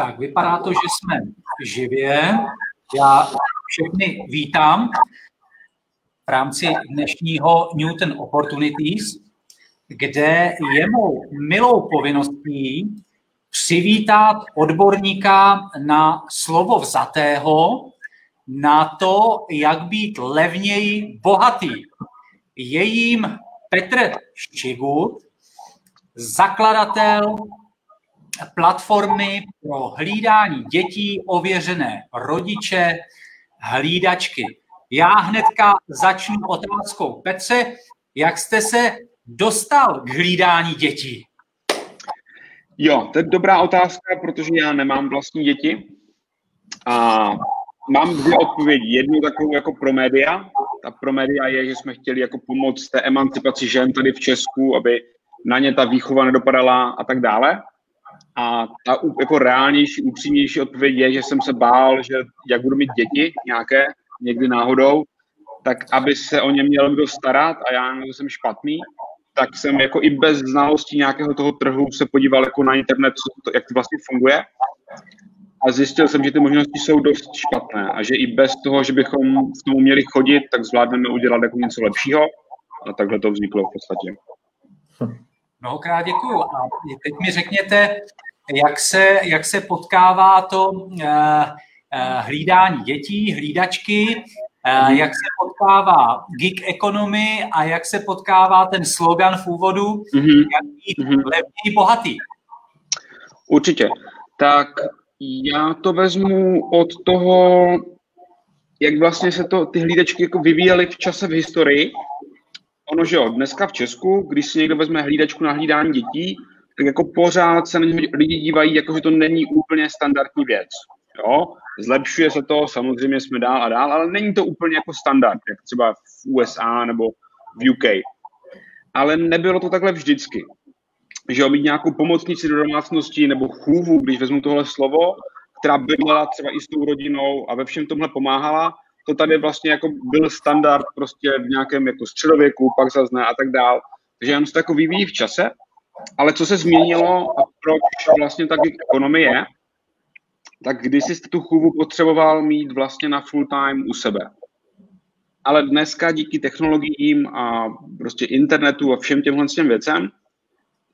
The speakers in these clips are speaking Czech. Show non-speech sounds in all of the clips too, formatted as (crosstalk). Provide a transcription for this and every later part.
Tak, vypadá to, že jsme živě. Já všechny vítám v rámci dnešního Newton Opportunities, kde je mou milou povinností přivítat odborníka na slovo vzatého, na to, jak být levněji bohatý. Je jím Petr Ščigut, zakladatel platformy pro hlídání dětí, ověřené rodiče, hlídačky. Já hnedka začnu otázkou. Petře, jak jste se dostal k hlídání dětí? Jo, to je dobrá otázka, protože já nemám vlastní děti. A mám dvě odpovědi. Jednu takovou jako pro média. Ta pro média je, že jsme chtěli jako pomoct té emancipaci žen tady v Česku, aby na ně ta výchova nedopadala a tak dále. A ta jako reálnější, upřímnější odpověď je, že jsem se bál, že jak budu mít děti nějaké, někdy náhodou, tak aby se o ně měl kdo starat a já jsem špatný, tak jsem jako i bez znalostí nějakého toho trhu se podíval jako na internet, co to, jak to vlastně funguje. A zjistil jsem, že ty možnosti jsou dost špatné a že i bez toho, že bychom v tom měli chodit, tak zvládneme udělat jako něco lepšího. A takhle to vzniklo v podstatě. Mnohokrát děkuju. A teď mi řekněte, jak se, jak se potkává to uh, hlídání dětí, hlídačky, uh, jak se potkává gig economy a jak se potkává ten slogan v úvodu, mm-hmm. jak být mm-hmm. levný bohatý. Určitě. Tak já to vezmu od toho, jak vlastně se to, ty hlídačky jako vyvíjely v čase v historii. Ono, že jo, dneska v Česku, když si někdo vezme hlídačku na hlídání dětí, tak jako pořád se na ně lidi dívají, jako že to není úplně standardní věc. Jo? Zlepšuje se to, samozřejmě jsme dál a dál, ale není to úplně jako standard, jak třeba v USA nebo v UK. Ale nebylo to takhle vždycky. Že jo, mít nějakou pomocnici do domácnosti nebo chůvu, když vezmu tohle slovo, která bydlela třeba i s tou rodinou a ve všem tomhle pomáhala, to tady vlastně jako byl standard prostě v nějakém jako středověku, pak zazne a tak dál. Takže jenom se jako vyvíjí v čase ale co se změnilo a proč vlastně tak ekonomie tak když jsi tu chůvu potřeboval mít vlastně na full time u sebe. Ale dneska díky technologiím a prostě internetu a všem těmhle těm věcem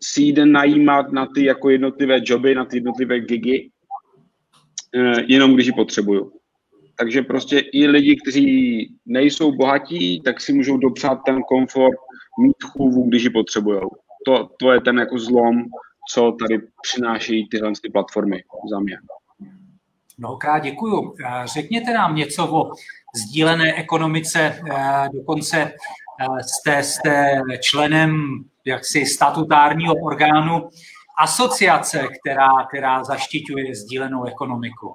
si jde najímat na ty jako jednotlivé joby, na ty jednotlivé gigy, eh, jenom když ji potřebuju. Takže prostě i lidi, kteří nejsou bohatí, tak si můžou dopřát ten komfort mít chůvu, když ji potřebují to, to je ten jako zlom, co tady přinášejí tyhle ty platformy za mě. Mnohokrát děkuju. Eh, řekněte nám něco o sdílené ekonomice, eh, dokonce eh, jste, jste členem jaksi statutárního orgánu asociace, která, která zaštiťuje sdílenou ekonomiku.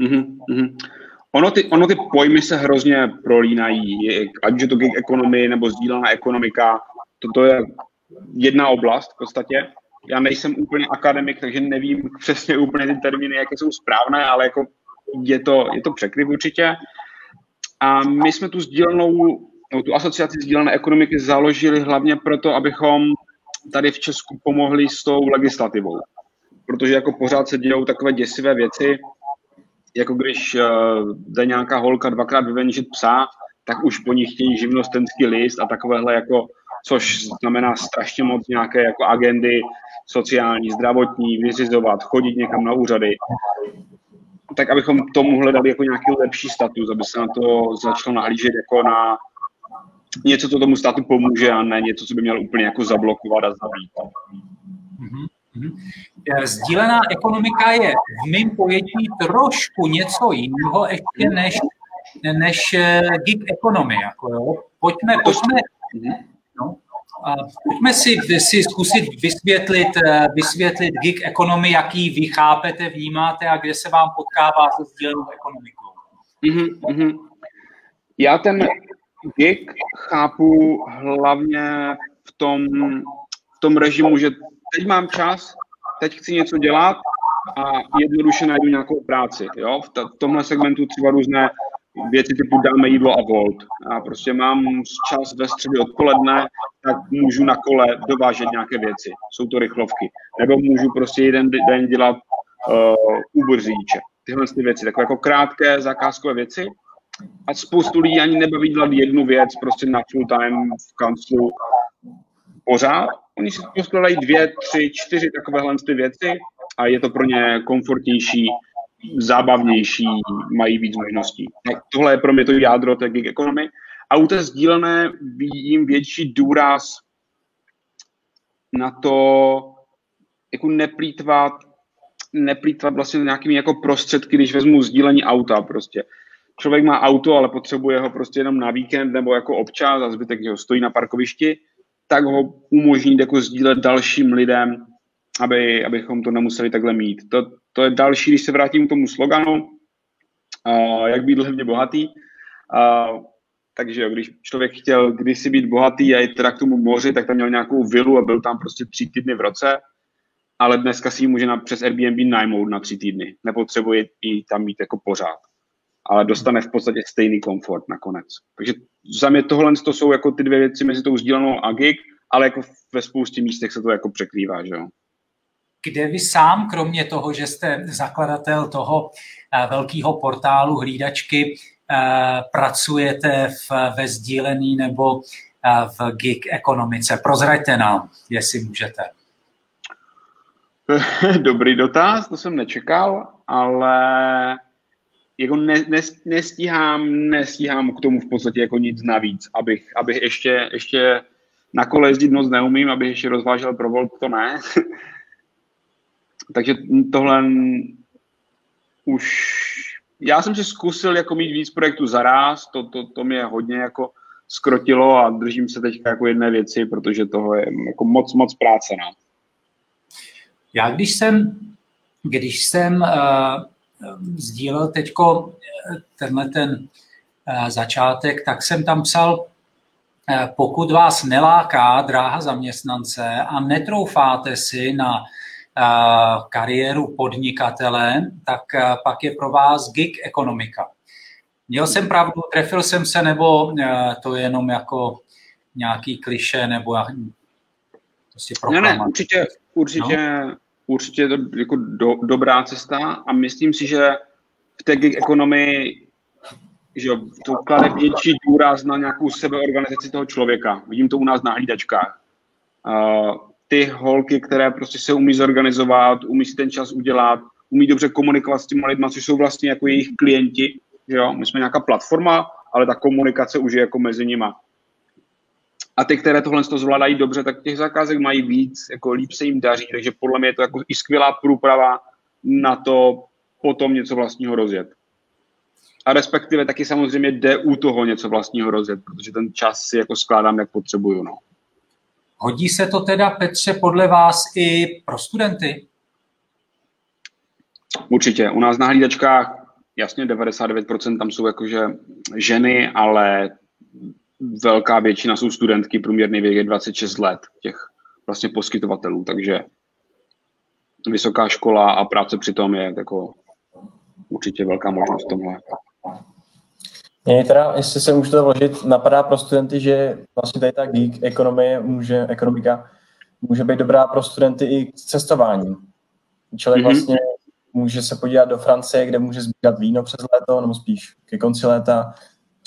Mm-hmm. Ono ty, ono ty pojmy se hrozně prolínají, ať je to gig ekonomie nebo sdílená ekonomika, to je jedna oblast v podstatě. Já nejsem úplně akademik, takže nevím přesně úplně ty termíny, jaké jsou správné, ale jako je to, je to překryv určitě. A my jsme tu sdílenou, no, tu asociaci sdílené ekonomiky založili hlavně proto, abychom tady v Česku pomohli s tou legislativou. Protože jako pořád se dějou takové děsivé věci, jako když uh, jde nějaká holka dvakrát vyvenžit psa, tak už po nich chtějí živnostenský list a takovéhle jako což znamená strašně moc nějaké jako agendy sociální, zdravotní, vyřizovat, chodit někam na úřady, tak abychom tomu hledali jako nějaký lepší status, aby se na to začalo nahlížet jako na něco, co tomu státu pomůže a ne něco, co by měl úplně jako zablokovat a zabít. Mm-hmm. Sdílená ekonomika je v mém pojetí trošku něco jiného ještě než, než eh, gig ekonomie. Jako jo. Pojďme, pojďme, mhm. No. A pojďme si, si zkusit vysvětlit, eh, vysvětlit gig ekonomii, jaký vy chápete, vnímáte a kde se vám potkává se sdílenou ekonomikou. Mm-hmm. Já ten gig chápu hlavně v tom, v tom režimu, že teď mám čas, teď chci něco dělat a jednoduše najdu nějakou práci. Jo? V, t- tomhle segmentu třeba různé věci typu dáme jídlo a volt. A prostě mám čas ve středu odpoledne, tak můžu na kole dovážet nějaké věci. Jsou to rychlovky. Nebo můžu prostě jeden den dělat uh, Uber řidiče. Tyhle ty věci, takové jako krátké zakázkové věci. A spoustu lidí ani nebaví dělat jednu věc prostě na full time v kanclu pořád. Oni si dělají dvě, tři, čtyři takovéhle ty věci a je to pro ně komfortnější, zábavnější, mají víc možností. Tohle je pro mě to jádro té gig economy. A u té sdílené vidím větší důraz na to, jako neplýtvat, neplýtvat vlastně nějakými jako prostředky, když vezmu sdílení auta prostě. Člověk má auto, ale potřebuje ho prostě jenom na víkend nebo jako občas a zbytek ho stojí na parkovišti, tak ho umožnit jako sdílet dalším lidem, aby, abychom to nemuseli takhle mít. To, to je další, když se vrátím k tomu sloganu, uh, jak být levně bohatý. Uh, takže když člověk chtěl kdysi být bohatý a jít teda k tomu moři, tak tam měl nějakou vilu a byl tam prostě tři týdny v roce, ale dneska si ji může na, přes Airbnb najmout na tři týdny. Nepotřebuje ji tam mít jako pořád. Ale dostane v podstatě stejný komfort nakonec. Takže za mě tohle to jsou jako ty dvě věci mezi tou sdílenou a gig, ale jako ve spoustě místech se to jako překrývá, že jo kde vy sám, kromě toho, že jste zakladatel toho eh, velkého portálu hlídačky, eh, pracujete v, ve sdílený nebo eh, v gig ekonomice. Prozraďte nám, jestli můžete. (laughs) Dobrý dotaz, to jsem nečekal, ale jako ne, ne, nestíhám, nestíhám k tomu v podstatě jako nic navíc, abych, abych ještě, ještě na kole jezdit moc neumím, abych ještě rozvážel pro Volt, to ne. (laughs) Takže tohle už... Já jsem si zkusil jako mít víc projektů za ráz, to, to, to mě hodně jako skrotilo a držím se teď jako jedné věci, protože toho je jako moc, moc práce. No. Já když jsem, když jsem uh, sdílel teďko tenhle ten uh, začátek, tak jsem tam psal, uh, pokud vás neláká dráha zaměstnance a netroufáte si na kariéru podnikatele, tak pak je pro vás gig ekonomika. Měl jsem pravdu, trefil jsem se, nebo to je jenom jako nějaký kliše, nebo prostě Ne, ne, určitě, určitě, no? Určitě je to jako do, dobrá cesta a myslím si, že v té gig ekonomii že to klade větší důraz na nějakou sebeorganizaci toho člověka. Vidím to u nás na hlídačkách. Uh, ty holky, které prostě se umí zorganizovat, umí si ten čas udělat, umí dobře komunikovat s těmi lidmi, což jsou vlastně jako jejich klienti. Jo? My jsme nějaká platforma, ale ta komunikace už je jako mezi nima. A ty, které tohle to zvládají dobře, tak těch zakázek mají víc, jako líp se jim daří, takže podle mě je to jako i skvělá průprava na to potom něco vlastního rozjet. A respektive taky samozřejmě jde u toho něco vlastního rozjet, protože ten čas si jako skládám, jak potřebuju. No. Hodí se to teda, Petře, podle vás i pro studenty? Určitě. U nás na hlídačkách jasně 99% tam jsou jakože ženy, ale velká většina jsou studentky, průměrný věk je 26 let těch vlastně poskytovatelů, takže vysoká škola a práce přitom je jako určitě velká možnost tomhle. Mě teda, jestli se můžu to vložit, napadá pro studenty, že vlastně tady ta geek ekonomie může, ekonomika může být dobrá pro studenty i s cestováním. Člověk mm-hmm. vlastně může se podívat do Francie, kde může sbírat víno přes léto, nebo spíš ke konci léta,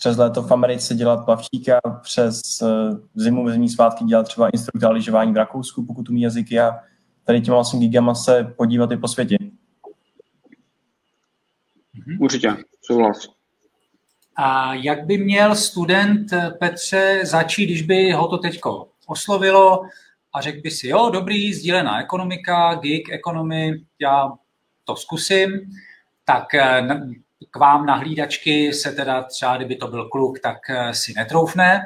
přes léto v Americe dělat plavčíka, přes uh, zimu, zimní svátky dělat třeba instruktora lyžování v Rakousku, pokud umí jazyky a tady těma vlastně gigama se podívat i po světě. Určitě, souhlas. A jak by měl student eh, Petře začít, když by ho to teďko oslovilo a řekl by si, jo, dobrý, sdílená ekonomika, gig economy, já to zkusím, tak eh, k vám na hlídačky se teda třeba, kdyby to byl kluk, tak eh, si netroufne.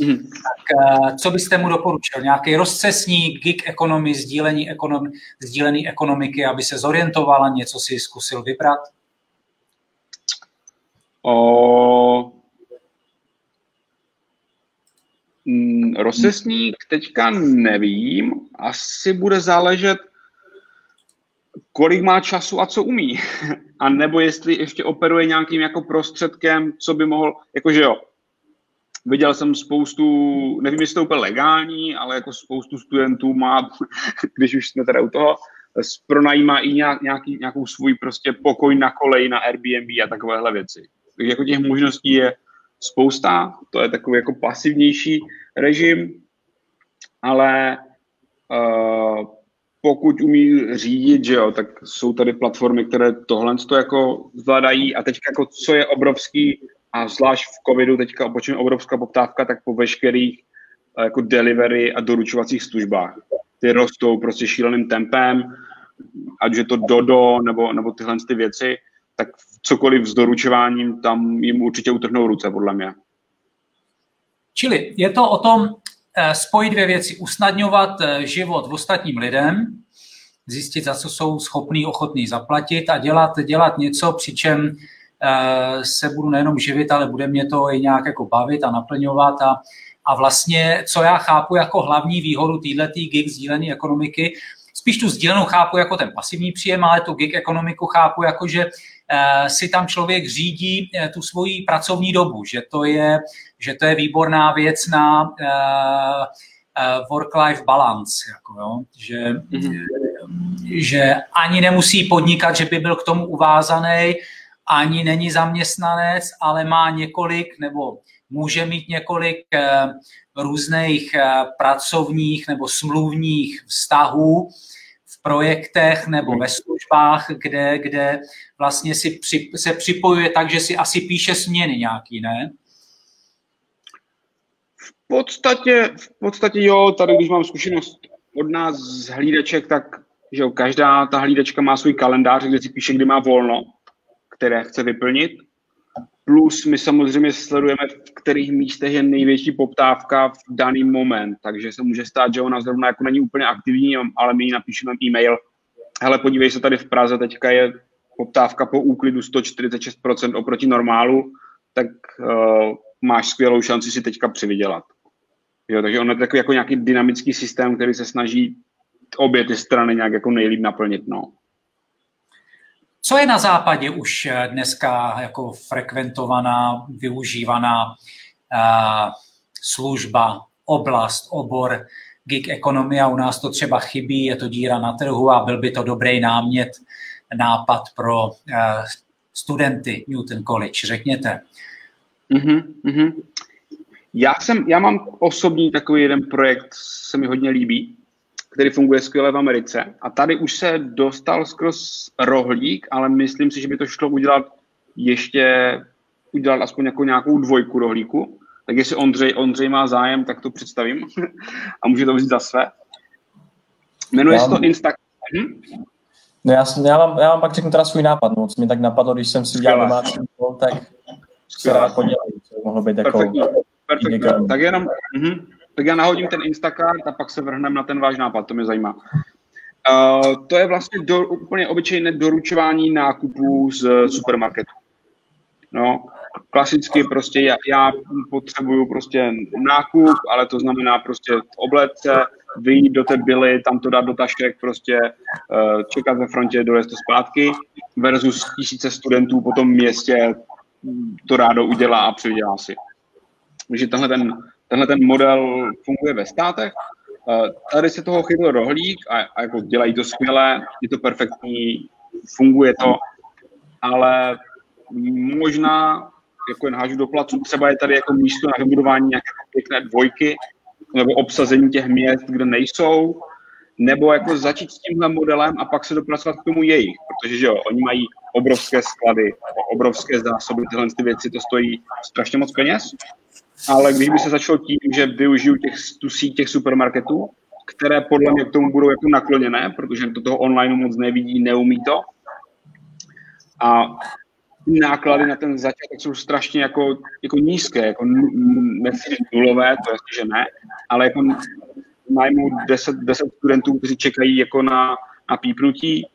Mm. Tak co byste mu doporučil? Nějaký rozcesník, gig economy, sdílení ekonom, sdílený ekonomiky, aby se zorientoval a něco si zkusil vybrat? O mm, Rozesník teďka nevím, asi bude záležet, kolik má času a co umí. (laughs) A nebo jestli ještě operuje nějakým jako prostředkem, co by mohl, jakože jo, viděl jsem spoustu, nevím, jestli to úplně legální, ale jako spoustu studentů má, (laughs) když už jsme teda u toho, pronajímá i nějak, nějaký, nějakou svůj prostě pokoj na koleji na Airbnb a takovéhle věci. Takže jako těch možností je spousta, to je takový jako pasivnější režim, ale uh, pokud umí řídit, že jo, tak jsou tady platformy, které tohle to jako zvládají a teď jako co je obrovský a zvlášť v covidu teďka počne obrovská poptávka, tak po veškerých uh, jako delivery a doručovacích službách. Ty rostou prostě šíleným tempem, ať je to Dodo nebo, nebo tyhle ty věci, tak cokoliv s doručováním, tam jim určitě utrhnou ruce, podle mě. Čili je to o tom eh, spojit dvě věci. Usnadňovat eh, život v ostatním lidem, zjistit, za co jsou schopní, ochotní zaplatit a dělat, dělat něco, přičem eh, se budu nejenom živit, ale bude mě to i nějak jako bavit a naplňovat a, a vlastně, co já chápu jako hlavní výhodu této gig sdílené ekonomiky, spíš tu sdílenou chápu jako ten pasivní příjem, ale tu gig ekonomiku chápu jako, že Eh, si tam člověk řídí eh, tu svoji pracovní dobu, že to je, že to je výborná věc na eh, work-life balance, jako jo? Že, mm-hmm. že ani nemusí podnikat, že by byl k tomu uvázaný, ani není zaměstnanec, ale má několik nebo může mít několik různých pracovních nebo smluvních vztahů, projektech nebo ve službách, kde, kde vlastně si při, se připojuje tak, že si asi píše směny nějaký, ne? V podstatě, v podstatě jo, tady když mám zkušenost od nás z hlídeček, tak že jo, každá ta hlídečka má svůj kalendář, kde si píše, kdy má volno, které chce vyplnit Plus my samozřejmě sledujeme, v kterých místech je největší poptávka v daný moment, takže se může stát, že ona zrovna jako není úplně aktivní, ale my jí napíšeme e-mail. Hele, podívej se, tady v Praze teďka je poptávka po úklidu 146% oproti normálu, tak uh, máš skvělou šanci si teďka přivydělat. Jo, takže on je takový jako nějaký dynamický systém, který se snaží obě ty strany nějak jako nejlíp naplnit. No. Co je na západě už eh, dneska jako frekventovaná, využívaná uh, služba, oblast, obor gig ekonomie a u nás to třeba chybí, je to díra na trhu a byl by to dobrý námět, nápad pro uh, studenty Newton College. Řekněte. Mm-hmm, mm-hmm. Já, jsem, já mám osobní takový jeden projekt, se mi hodně líbí který funguje skvěle v Americe. A tady už se dostal skrz rohlík, ale myslím si, že by to šlo udělat ještě, udělat aspoň jako nějakou dvojku rohlíku. Tak jestli Ondřej, Ondřej má zájem, tak to představím (laughs) a může to vzít za své. Jmenuje se to Instagram. Hm? No já, já, vám, já vám pak řeknu teda svůj nápad, no, co mi tak napadlo, když jsem si udělal domácí úkol, tak se rád podělali, co mohlo být jako... Perfektní. Tak jenom, uh-huh. Tak já nahodím ten Instacart a pak se vrhneme na ten váš nápad, to mě zajímá. Uh, to je vlastně do, úplně obyčejné doručování nákupů z supermarketu. No, klasicky prostě já, já potřebuju prostě nákup, ale to znamená prostě obletce, vyjít do té byly, tam to dát do tašek, prostě uh, čekat ve frontě, dojezd to zpátky, versus tisíce studentů po tom městě to rádo udělá a přivydělá si. Takže tenhle ten tenhle ten model funguje ve státech. Eh, tady se toho chytl rohlík a, a jako dělají to skvěle, je to perfektní, funguje to, ale možná jako jen hážu do placu, třeba je tady jako místo na vybudování nějaké pěkné dvojky nebo obsazení těch měst, kde nejsou, nebo jako začít s tímhle modelem a pak se dopracovat k tomu jejich, protože že jo, oni mají obrovské sklady, obrovské zásoby, tyhle ty věci, to stojí strašně moc peněz ale když by se začalo tím, že využiju těch, tu síť těch supermarketů, které podle mě k tomu budou jako nakloněné, protože do toho online moc nevidí, neumí to. A náklady na ten začátek jsou strašně jako, jako nízké, jako nechci nulové, to je že ne, ale jako najmu 10, 10 studentů, kteří čekají jako na, na pípnutí,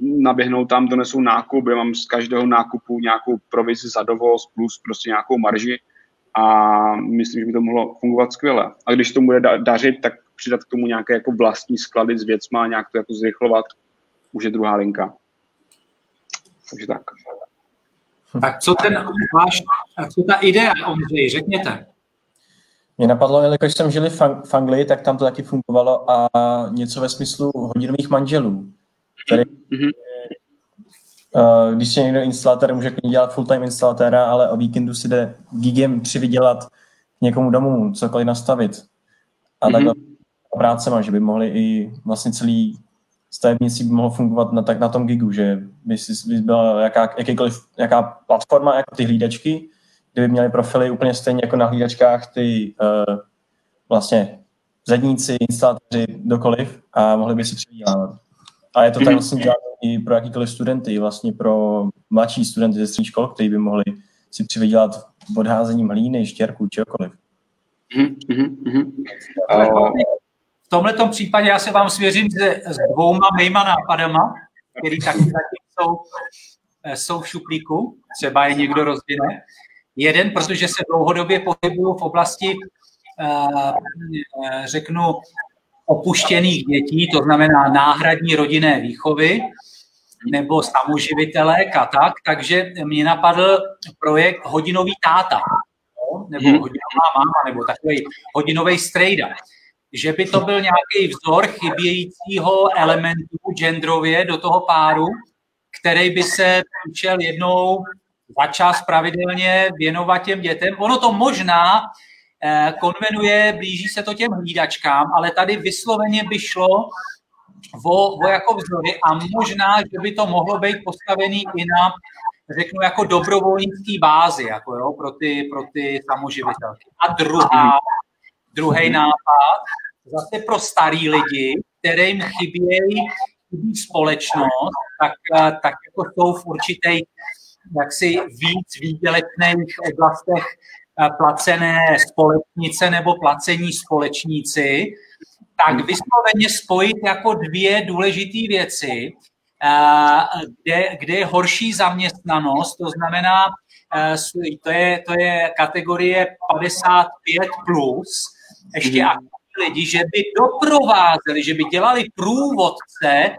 naběhnou tam, donesou nákup, já mám z každého nákupu nějakou provizi za dovoz plus prostě nějakou marži a myslím, že by to mohlo fungovat skvěle. A když to bude dařit, tak přidat k tomu nějaké jako vlastní sklady s věcma, nějak to jako zrychlovat, už je druhá linka. Takže tak. Tak co ten váš, co ta idea, Ondřej, řekněte. Mě napadlo, jelikož jsem žili v Anglii, tak tam to taky fungovalo a něco ve smyslu hodinových manželů. který mm-hmm. Uh, když si někdo instalatér, může klidně dělat full-time instalatéra, ale o víkendu si jde gigem přivydělat někomu domů, cokoliv nastavit. A mm-hmm. takhle práce má, že by mohli i vlastně celý stavebnictví by mohlo fungovat na, tak na tom gigu, že by, si, by byla jaká, jakýkoliv, jaká platforma, jako ty hlídačky, kdyby měly profily úplně stejně jako na hlídačkách ty uh, vlastně zadníci, instalatéři, dokoliv a mohli by si přivydělávat. A je to tak mhm. vlastně dělat i pro jakýkoliv studenty, vlastně pro mladší studenty ze střední škol, kteří by mohli si přivydělat odházením hlíny, štěrku, čehokoliv. Mm-hmm. V tomto případě já se vám svěřím se, s dvouma mýma nápadama, který taky zatím jsou, eh, jsou v šuplíku, třeba je někdo rozvine. Jeden, protože se dlouhodobě pohybuju v oblasti, eh, řeknu, opuštěných dětí, to znamená náhradní rodinné výchovy, nebo samoživitelek a tak, takže mě napadl projekt Hodinový táta, nebo hmm. hodinová máma, nebo takový hodinový strejda. Že by to byl nějaký vzor chybějícího elementu genderově do toho páru, který by se učil jednou za čas pravidelně věnovat těm dětem. Ono to možná eh, konvenuje, blíží se to těm hlídačkám, ale tady vysloveně by šlo o, o jako vzory a možná, že by to mohlo být postavený i na řeknu, jako dobrovolnický bázi, jako jo, pro ty, pro ty samoživitelky. A druhá, druhý nápad, zase pro starý lidi, kterým chybějí chybí společnost, tak, tak jako jsou v určitých jaksi víc výdělečných oblastech placené společnice nebo placení společníci, tak vysloveně spojit jako dvě důležité věci, kde, kde je horší zaměstnanost, to znamená, to je, to je kategorie 55+, plus, ještě mhm. aktivní lidi, že by doprovázeli, že by dělali průvodce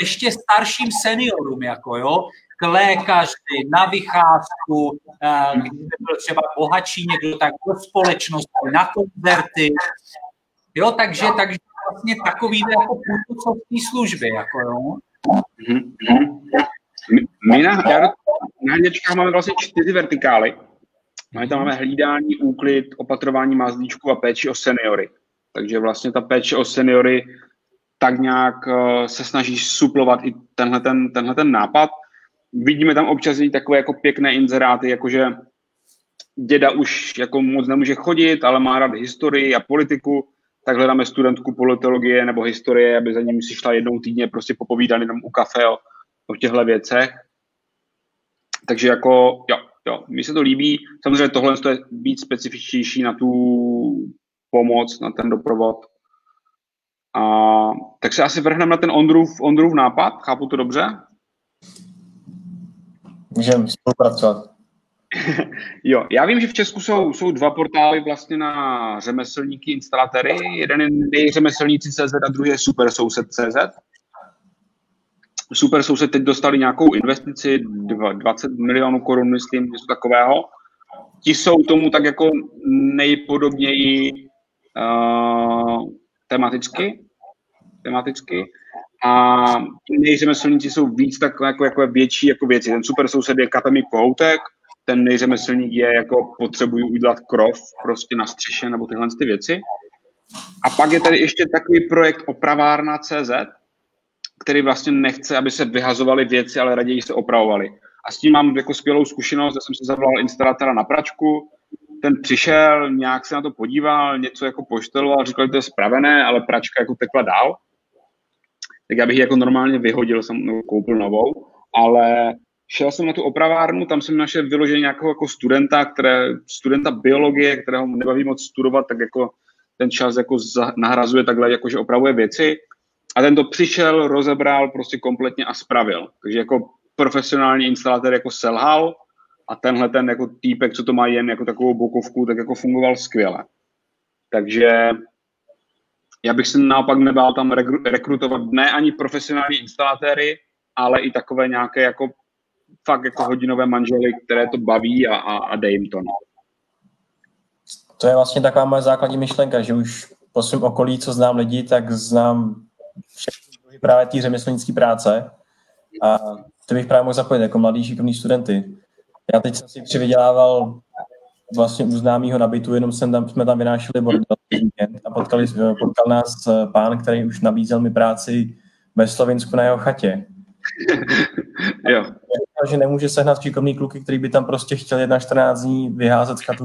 ještě starším seniorům, jako jo, k lékaři, na vycházku, kdyby byl třeba bohatší někdo, tak do společnosti, na koncerty, Jo, takže, takže vlastně takový jako průvodcovské služby, jako jo. Mm-hmm. My na, na hněčkách máme vlastně čtyři vertikály. Máme tam máme hlídání, úklid, opatrování mazlíčku a péči o seniory. Takže vlastně ta péče o seniory tak nějak uh, se snaží suplovat i tenhle ten, tenhle ten nápad. Vidíme tam občas i takové jako pěkné inzeráty, jakože děda už jako moc nemůže chodit, ale má rád historii a politiku, tak hledáme studentku politologie nebo historie, aby za ním si šla jednou týdně prostě popovídat jenom u kafe o, o těchto věcech. Takže jako, jo, jo, mi se to líbí. Samozřejmě tohle je víc specifičtější na tu pomoc, na ten doprovod. A, tak se asi vrhneme na ten Ondrův, Ondrův nápad, chápu to dobře? Můžeme spolupracovat. (laughs) jo, já vím, že v Česku jsou, jsou dva portály vlastně na řemeslníky, instalatéry. Jeden je nejřemeslníci.cz a druhý je supersoused.cz. Super Soused teď dostali nějakou investici, 20 milionů korun, myslím, něco takového. Ti jsou tomu tak jako nejpodobněji uh, tematicky, tematicky. A nejřemeslníci jsou víc tak jako, jako větší jako věci. Ten super soused je kapemí kohoutek, ten nejřemeslník je jako potřebuju udělat krov prostě na střeše nebo tyhle ty věci. A pak je tady ještě takový projekt opravárna CZ, který vlastně nechce, aby se vyhazovaly věci, ale raději se opravovaly. A s tím mám jako skvělou zkušenost, já jsem se zavolal instalatéra na pračku, ten přišel, nějak se na to podíval, něco jako pošteloval, říkal, že to je spravené, ale pračka jako tekla dál. Tak já bych ji jako normálně vyhodil, jsem koupil novou, ale šel jsem na tu opravárnu, tam jsem našel vyloženě nějakého jako studenta, které, studenta biologie, kterého nebaví moc studovat, tak jako ten čas jako nahrazuje takhle, jako že opravuje věci. A ten to přišel, rozebral prostě kompletně a spravil. Takže jako profesionální instalatér jako selhal a tenhle ten jako týpek, co to má jen jako takovou bokovku, tak jako fungoval skvěle. Takže já bych se naopak nebál tam rekrutovat ne ani profesionální instalatéry, ale i takové nějaké jako fakt jako hodinové manžely, které to baví a, a, a dej jim to. No. To je vlastně taková moje základní myšlenka, že už po svém okolí, co znám lidi, tak znám právě té řemeslnické práce a to bych právě mohl zapojit jako mladý šikovný studenty. Já teď jsem si přivydělával vlastně u známého nabitu, jenom jsem tam, jsme tam vynášeli bordel a potkali, potkal nás eh, pán, který už nabízel mi práci ve Slovinsku na jeho chatě. (laughs) jo. že nemůže sehnat šikovný kluky, který by tam prostě chtěl jedna 14 dní vyházet z chatu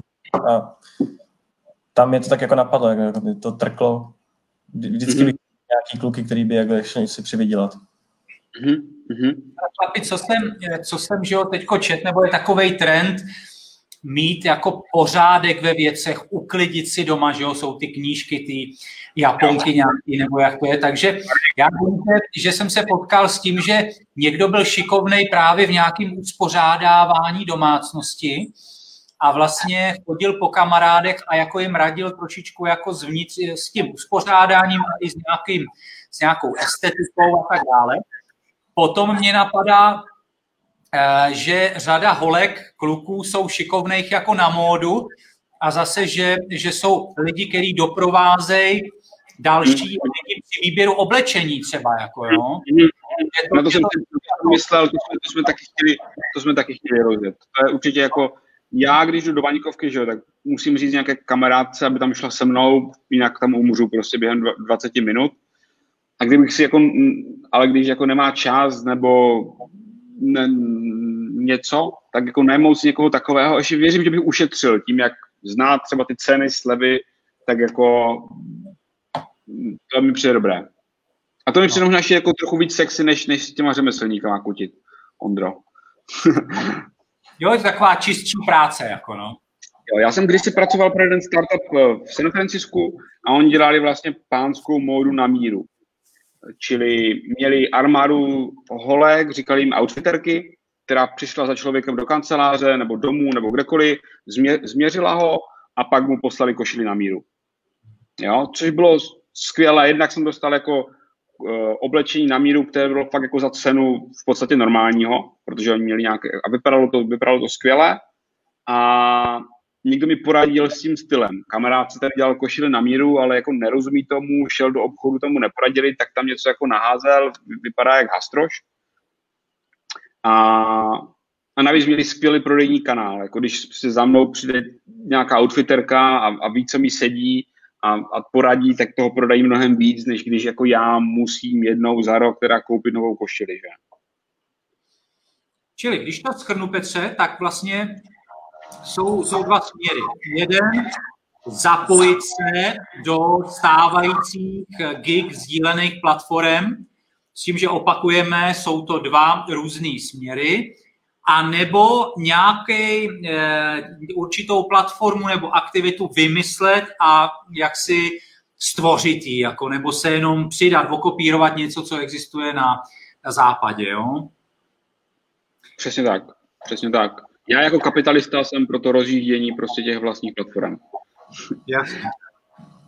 a tam je to tak jako napadlo, jako to trklo. Vždycky mm-hmm. Nějaký kluky, který by šli si přivydělat. Mm-hmm. Chlapi, co jsem, co jsem že jo, teďko čet, nebo je takový trend, mít jako pořádek ve věcech, uklidit si doma, že jo, jsou ty knížky, ty japonky nějaký, nebo jak to je. Takže já vím, že jsem se potkal s tím, že někdo byl šikovný právě v nějakém uspořádávání domácnosti a vlastně chodil po kamarádech a jako jim radil trošičku jako zvnitř, s tím uspořádáním a i s, nějakým, s nějakou estetikou a tak dále. Potom mě napadá, Eh, že řada holek, kluků jsou šikovných jako na módu a zase, že, že jsou lidi, kteří doprovázejí další lidi při výběru oblečení třeba, jako jo. To, Na to jsem to myslel, to jsme, to jsme taky chtěli, to jsme taky chtěli rozjet. To je určitě jako, já když jdu do baňkovky, že tak musím říct nějaké kamarádce, aby tam šla se mnou, jinak tam umřu prostě během 20 minut. A kdybych si jako, ale když jako nemá čas, nebo ne, něco, tak jako najmout si někoho takového, ještě věřím, že bych ušetřil tím, jak znát třeba ty ceny, slevy, tak jako to mi přijde dobré. A to mi přijde možná ještě jako trochu víc sexy, než, než s těma řemeslníkama kutit, Ondro. (laughs) jo, je to taková čistší práce, jako no. Jo, já jsem kdysi pracoval pro jeden startup v San Francisku a oni dělali vlastně pánskou módu na míru čili měli armádu holek, říkali jim outfitterky, která přišla za člověkem do kanceláře nebo domů nebo kdekoliv, změ, změřila ho a pak mu poslali košili na míru. Jo, což bylo skvělé, jednak jsem dostal jako oblečení na míru, které bylo fakt jako za cenu v podstatě normálního, protože oni měli nějaké, a vypadalo to, vypadalo to skvěle a někdo mi poradil s tím stylem. Kamarád si tady dělal košily na míru, ale jako nerozumí tomu, šel do obchodu, tomu neporadili, tak tam něco jako naházel, vypadá jak hastroš. A, a navíc měli skvělý prodejní kanál. Jako když si za mnou přijde nějaká outfitterka a, a ví, co mi sedí a, a poradí, tak toho prodají mnohem víc, než když jako já musím jednou za rok teda koupit novou košili. Že? Čili když to schrnu, Petře, tak vlastně jsou, jsou dva směry. Jeden, zapojit se do stávajících gig sdílených platform, s tím, že opakujeme, jsou to dva různé směry, a nebo nějaký e, určitou platformu nebo aktivitu vymyslet a jak si stvořit ji, jako, nebo se jenom přidat, okopírovat něco, co existuje na, na západě. Jo? Přesně tak, přesně tak já jako kapitalista jsem pro to rozjíždění prostě těch vlastních platform. (laughs) Jasně.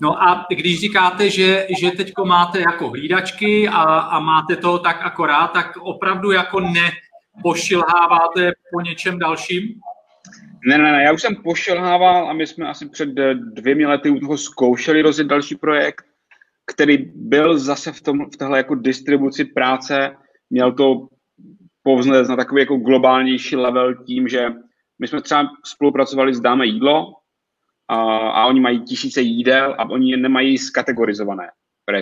No a když říkáte, že, že teď máte jako hlídačky a, a máte to tak akorát, tak opravdu jako nepošilháváte po něčem dalším? Ne, ne, ne, já už jsem pošilhával a my jsme asi před dvěmi lety u toho zkoušeli rozjet další projekt, který byl zase v, tom, v téhle jako distribuci práce, měl to povznést na takový jako globálnější level tím, že my jsme třeba spolupracovali s Dáme jídlo a, a oni mají tisíce jídel a oni je nemají skategorizované.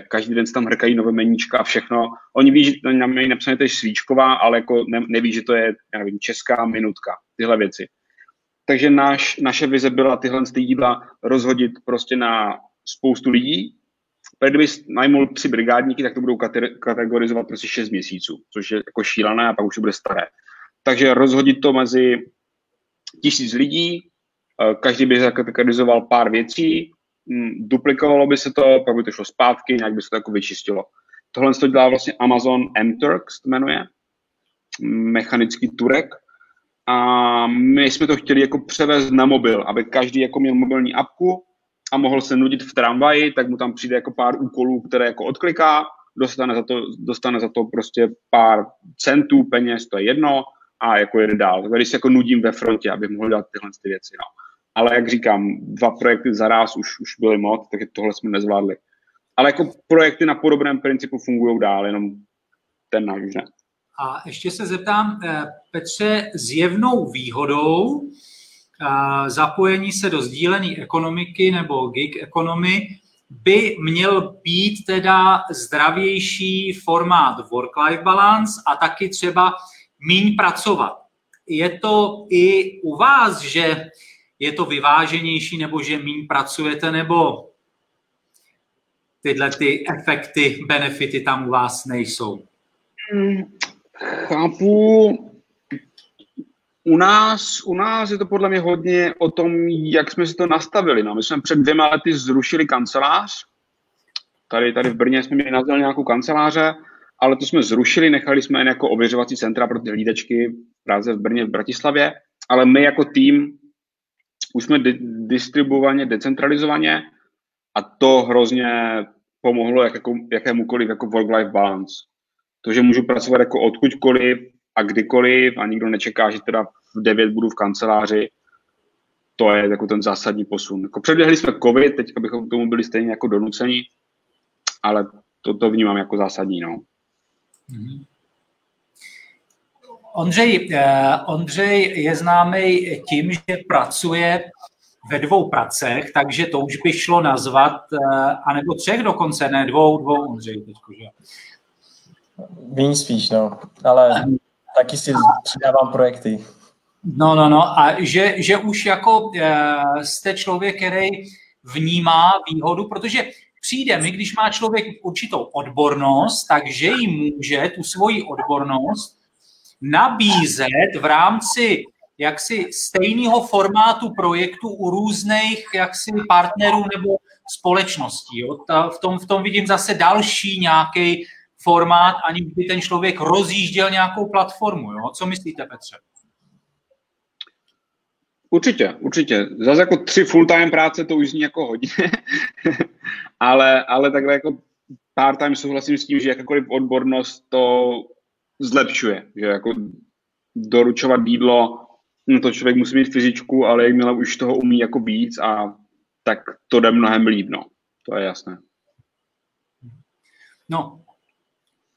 Každý den se tam hrkají nové meníčka a všechno. Oni ví, že to mají napsané, je svíčková, ale jako ne, neví, že to je, já nevím, česká minutka, tyhle věci. Takže náš, naše vize byla tyhle ty jídla rozhodit prostě na spoustu lidí Protože kdyby najmul tři brigádníky, tak to budou kategorizovat prostě 6 měsíců, což je jako šílené a pak už to bude staré. Takže rozhodit to mezi tisíc lidí, eh, každý by zakategorizoval pár věcí, duplikovalo by se to, pak by to šlo zpátky, nějak by se to jako vyčistilo. Tohle to dělá vlastně Amazon M-Turks, to jmenuje, mechanický turek. A my jsme to chtěli jako převést na mobil, aby každý jako měl mobilní apku, a mohl se nudit v tramvaji, tak mu tam přijde jako pár úkolů, které jako odkliká, dostane za to, dostane za to prostě pár centů, peněz, to je jedno, a jako jede dál. Když se jako nudím ve frontě, abych mohl dělat tyhle ty věci. No. Ale jak říkám, dva projekty za ráz už, už byly moc, takže tohle jsme nezvládli. ale jako projekty na podobném principu fungují dál, jenom ten náš už ne. A ještě se zeptám, eh, Petře, zjevnou výhodou eh, zapojení se do sdílené ekonomiky nebo gig ekonomy by měl být teda zdravější formát work-life balance a taky třeba míň pracovat. Je to i u vás, že je to vyváženější nebo že míň pracujete, nebo tyhle ty efekty, benefity tam u vás nejsou? Chápu. U nás, u nás je to podle mě hodně o tom, jak jsme si to nastavili. No, my jsme před dvěma lety zrušili kancelář. Tady, tady v Brně jsme měli nazděl nějakou kanceláře, ale to jsme zrušili, nechali jsme jen jako ověřovací centra pro ty hlídečky v Praze, v Brně, v Bratislavě, ale my jako tým už jsme di- distribuovaně, decentralizovaně a to hrozně pomohlo jak, jako, jakémukoliv jako work-life balance. To, že můžu pracovat jako odkudkoliv a kdykoliv a nikdo nečeká, že teda v 9 budu v kanceláři, to je jako ten zásadní posun. Jako předběhli jsme covid, teď bychom k tomu byli stejně jako donuceni, ale to, to vnímám jako zásadní. No. Mm-hmm. Ondřej, eh, Ondřej je známý tím, že pracuje ve dvou pracech, takže to už by šlo nazvat, eh, anebo třech dokonce, ne dvou, dvou Ondřej teďko, že? Víň spíš, no, ale taky si přidávám projekty. No, no, no, a že, že už jako jste člověk, který vnímá výhodu, protože přijde mi, když má člověk určitou odbornost, takže jí může tu svoji odbornost nabízet v rámci jaksi stejného formátu projektu u různých jaksi partnerů nebo společností. Jo? Ta, v, tom, v tom vidím zase další nějaký formát, ani by ten člověk rozjížděl nějakou platformu. Jo? Co myslíte, Petře? Určitě, určitě. Zase jako tři full-time práce to už zní jako hodně, (laughs) ale, ale takhle jako part-time souhlasím s tím, že jakákoliv odbornost to zlepšuje, že jako doručovat jídlo, no to člověk musí mít fyzičku, ale jakmile už toho umí jako víc a tak to jde mnohem líp, no. To je jasné. No,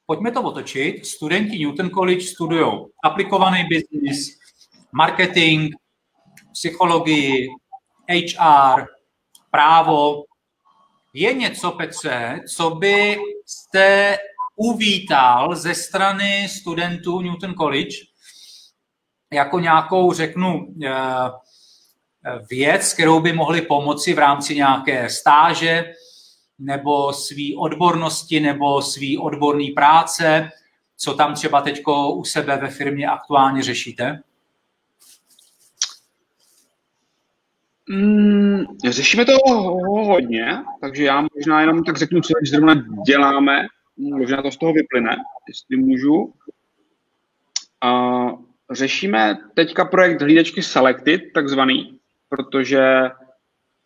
pojďme to otočit. Studenti Newton College studují aplikovaný business, marketing, psychologii, HR, právo. Je něco, Petře, co by jste uvítal ze strany studentů Newton College jako nějakou, řeknu, eh, věc, kterou by mohli pomoci v rámci nějaké stáže nebo své odbornosti nebo své odborné práce, co tam třeba teď u sebe ve firmě aktuálně řešíte? Mm, řešíme to hodně, takže já možná jenom tak řeknu, co zrovna děláme, možná to z toho vyplyne, jestli můžu. A řešíme teďka projekt hlídečky Selected, takzvaný, protože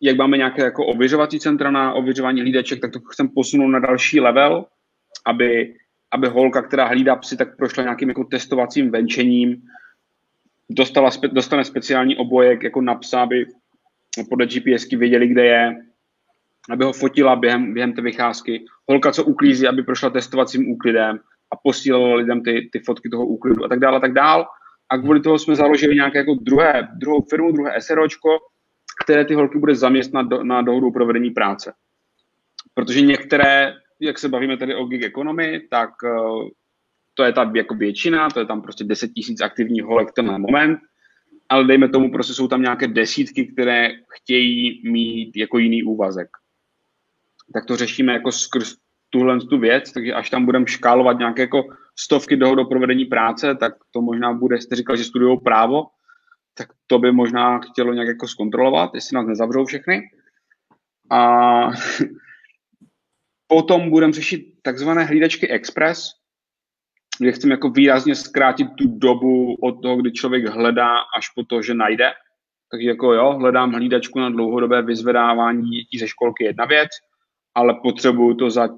jak máme nějaké jako ověřovací centra na ověřování hlídeček, tak to chceme posunout na další level, aby, aby holka, která hlídá psy, tak prošla nějakým jako testovacím venčením, dostala, dostane speciální obojek jako na psa, aby podle GPSky věděli, kde je, aby ho fotila během, během té vycházky. Holka, co uklízí, aby prošla testovacím úklidem a posílala lidem ty, ty fotky toho úklidu a tak dále, a tak dále. A kvůli toho jsme založili nějaké jako druhé, druhou firmu, druhé SROčko, které ty holky bude zaměstnat do, na dohodu o provedení práce. Protože některé, jak se bavíme tady o gig economy, tak uh, to je ta jako většina, to je tam prostě 10 tisíc aktivních holek ten moment, ale dejme tomu, prostě jsou tam nějaké desítky, které chtějí mít jako jiný úvazek. Tak to řešíme jako skrz tuhle tu věc, takže až tam budeme škálovat nějaké jako stovky dohod o provedení práce, tak to možná bude, jste říkal, že studují právo, tak to by možná chtělo nějak jako zkontrolovat, jestli nás nezavřou všechny. A (laughs) potom budeme řešit takzvané hlídačky Express, kde chceme jako výrazně zkrátit tu dobu od toho, kdy člověk hledá, až po to, že najde. Takže jako jo, hledám hlídačku na dlouhodobé vyzvedávání dětí ze školky jedna věc, ale potřebuju to za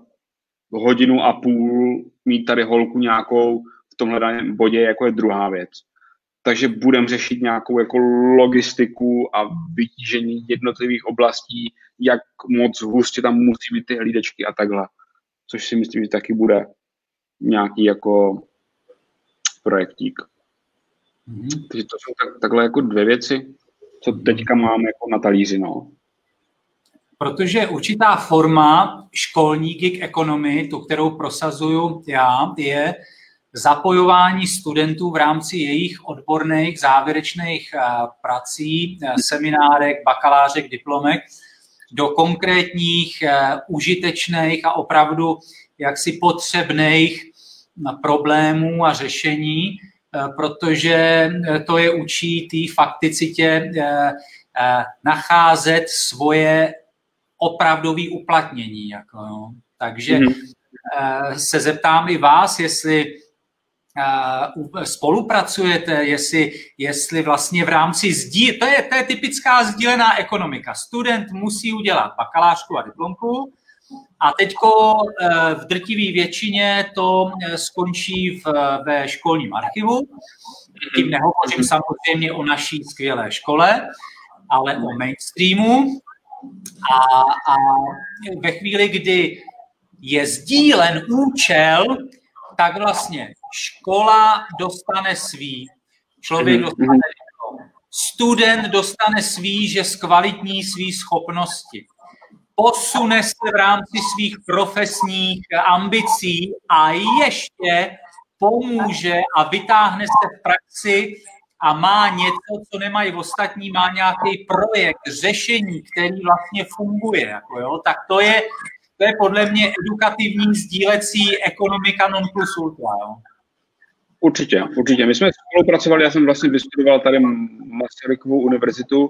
hodinu a půl mít tady holku nějakou v tom hledaném bodě, jako je druhá věc. takže budeme řešit nějakou jako logistiku a vytížení jednotlivých oblastí, jak moc hustě tam musí být ty hlídečky a takhle. Což si myslím, že taky bude nějaký jako projektík. Mm-hmm. Takže to jsou tak, takhle jako dvě věci, co teďka mám jako na talíři. No. Protože určitá forma školní gig economy, tu, kterou prosazuju já, je zapojování studentů v rámci jejich odborných závěrečných eh, prací, eh, seminárek, bakalářek, diplomek do konkrétních, eh, užitečných a opravdu jaksi potřebných problémů a řešení, protože to je učí té fakticitě nacházet svoje opravdové uplatnění. Jako, no. Takže mm-hmm. se zeptám i vás, jestli uh, spolupracujete, jestli, jestli vlastně v rámci zdí, to je, to je typická sdílená ekonomika. Student musí udělat bakalářku a diplomku a teďko uh, v drtivé většině to skončí v, ve školním archivu. Tím nehovořím samozřejmě o naší skvělé škole, ale o mainstreamu. A, a ve chvíli, kdy je sdílen účel, tak vlastně škola dostane svý, člověk mhm, dostane mhm. student dostane svý, že zkvalitní svý schopnosti, posune se v rámci svých profesních ambicí a ještě pomůže a vytáhne se v praxi a má něco, co nemají ostatní, má nějaký projekt, řešení, který vlastně funguje. Jako jo, tak to je, to je podle mě edukativní sdílecí ekonomika non plus ultra. Jo. Určitě, určitě. My jsme spolupracovali, já jsem vlastně vystudoval tady Masarykovu univerzitu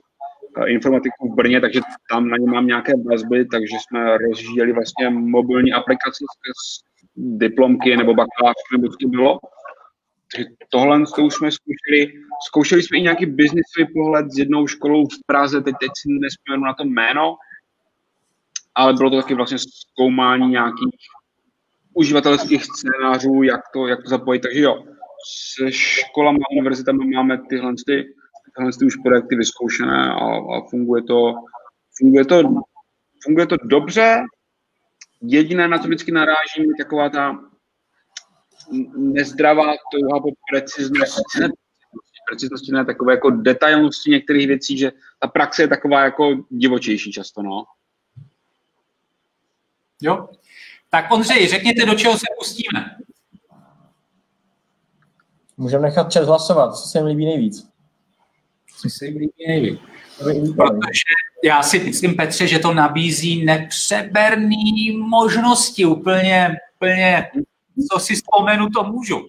eh, informatiku v Brně, takže tam na ně mám nějaké vazby, takže jsme rozvíjeli vlastně mobilní aplikace z diplomky nebo bakalářky, nebo co to bylo. Tohle to už jsme zkoušeli. Zkoušeli jsme i nějaký biznisový pohled s jednou školou v Praze, teď, teď si nespomenu na to jméno, ale bylo to taky vlastně zkoumání nějakých uživatelských scénářů, jak to, jak to zapojit. Takže jo, se školami a univerzitami máme tyhle, ty, tyhle ty už projekty vyzkoušené a, a funguje, to, funguje, to, funguje to dobře. Jediné, na co vždycky narážím, je taková ta nezdravá touha po preciznosti, ne, preciznosti, ne takové jako detailnosti některých věcí, že ta praxe je taková jako divočejší často, no. Jo. Tak Ondřej, řekněte, do čeho se pustíme. Můžeme nechat čas hlasovat, co se jim líbí nejvíc. Co se jim líbí nejvíc. Protože já si myslím, Petře, že to nabízí nepřeberný možnosti. Úplně, úplně, co si vzpomenu, to můžu.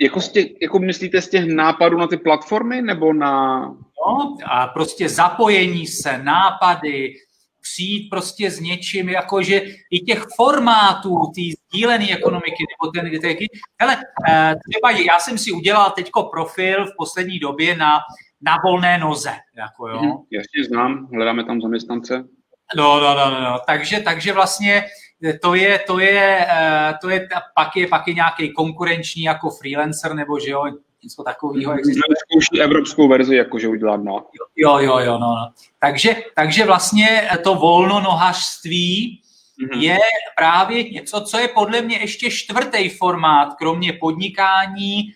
Jako, z těch, jako myslíte z těch nápadů na ty platformy, nebo na... No, a prostě zapojení se, nápady, přijít prostě s něčím, jakože i těch formátů, té sdílené ekonomiky, nebo ten, ten, hele, eh, třeba já jsem si udělal teďko profil v poslední době na, na volné noze, jako jo. Mm, jasně znám, hledáme tam zaměstnance. No, no, no, no, no. Takže, takže vlastně to je, to je, eh, to je, pak je, pak je nějaký konkurenční jako freelancer, nebo že jo, něco takového existuje. Zkouší evropskou verzi, jakože udělat, no. Jo, jo, jo, no, no. Takže, takže vlastně to volnonohařství mm-hmm. je právě něco, co je podle mě ještě čtvrtý formát, kromě podnikání,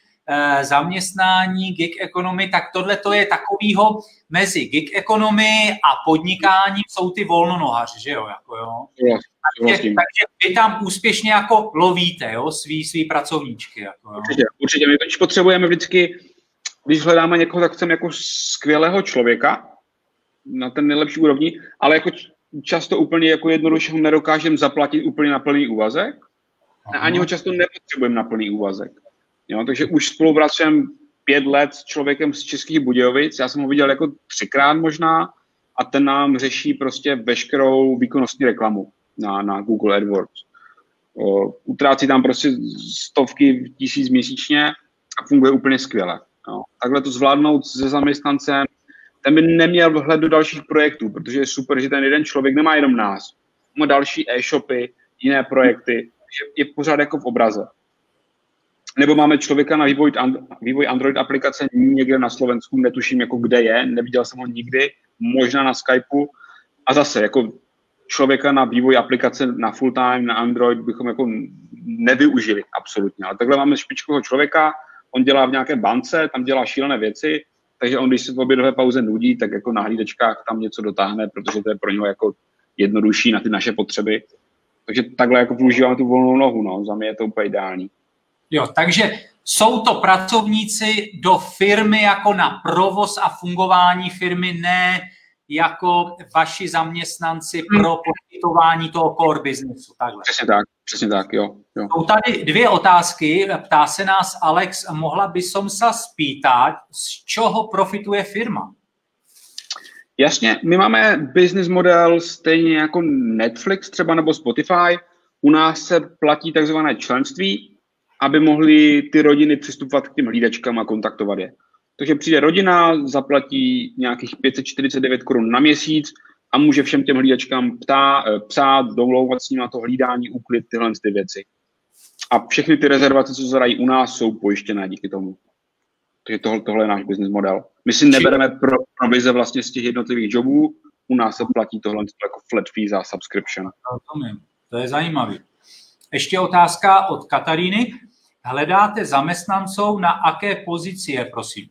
zaměstnání, gig economy, tak tohle to je takovýho mezi gig economy a podnikáním jsou ty volnonohaři, že jo, jako jo. Takže, takže vy tam úspěšně jako lovíte, jo, svý, svý pracovníčky. Jako, jo. Určitě, určitě. My totiž potřebujeme vždycky, když hledáme někoho, tak chceme jako skvělého člověka na ten nejlepší úrovni, ale jako často úplně jako jednoduše ho nedokážeme zaplatit úplně na plný úvazek. A ani ho často nepotřebujeme na plný úvazek. Jo, takže už spolupracujeme pět let s člověkem z Českých Budějovic. Já jsem ho viděl jako třikrát možná a ten nám řeší prostě veškerou výkonnostní reklamu na, na Google AdWords. O, utrácí tam prostě stovky tisíc měsíčně a funguje úplně skvěle. Jo. Takhle to zvládnout se zaměstnancem, ten by neměl vhled do dalších projektů, protože je super, že ten jeden člověk nemá jenom nás, má další e-shopy, jiné projekty, je, je pořád jako v obraze. Nebo máme člověka na vývoj, vývoj Android aplikace někde na Slovensku, netuším jako kde je, neviděl jsem ho nikdy, možná na Skypeu. A zase jako člověka na vývoj aplikace na full time, na Android bychom jako nevyužili absolutně. Ale takhle máme špičkového člověka, on dělá v nějaké bance, tam dělá šílené věci, takže on, když se v obědové pauze nudí, tak jako na hlídečkách tam něco dotáhne, protože to je pro něho jako jednodušší na ty naše potřeby. Takže takhle jako využíváme tu volnou nohu, no. Za mě je to úplně ideální. Jo, takže jsou to pracovníci do firmy jako na provoz a fungování firmy, ne jako vaši zaměstnanci hmm. pro poskytování toho core businessu. Takhle. Přesně tak, přesně tak, jo. jo. Jsou tady dvě otázky. Ptá se nás Alex, mohla by som se spýtať, z čeho profituje firma? Jasně, my máme business model stejně jako Netflix třeba nebo Spotify. U nás se platí takzvané členství, aby mohly ty rodiny přistupovat k těm hlídačkám a kontaktovat je. Takže přijde rodina, zaplatí nějakých 549 korun na měsíc a může všem těm hlídačkám ptá, eh, psát, domlouvat s ním na to hlídání, úklid, tyhle ty věci. A všechny ty rezervace, co zadají u nás, jsou pojištěné díky tomu. Takže tohle, tohle je náš business model. My si nebereme pro, provize vlastně z těch jednotlivých jobů, u nás se platí tohle jako flat fee za subscription. Rozumím, to je zajímavý. Ještě otázka od Kataríny. Hledáte zaměstnanců na aké pozici je, prosím?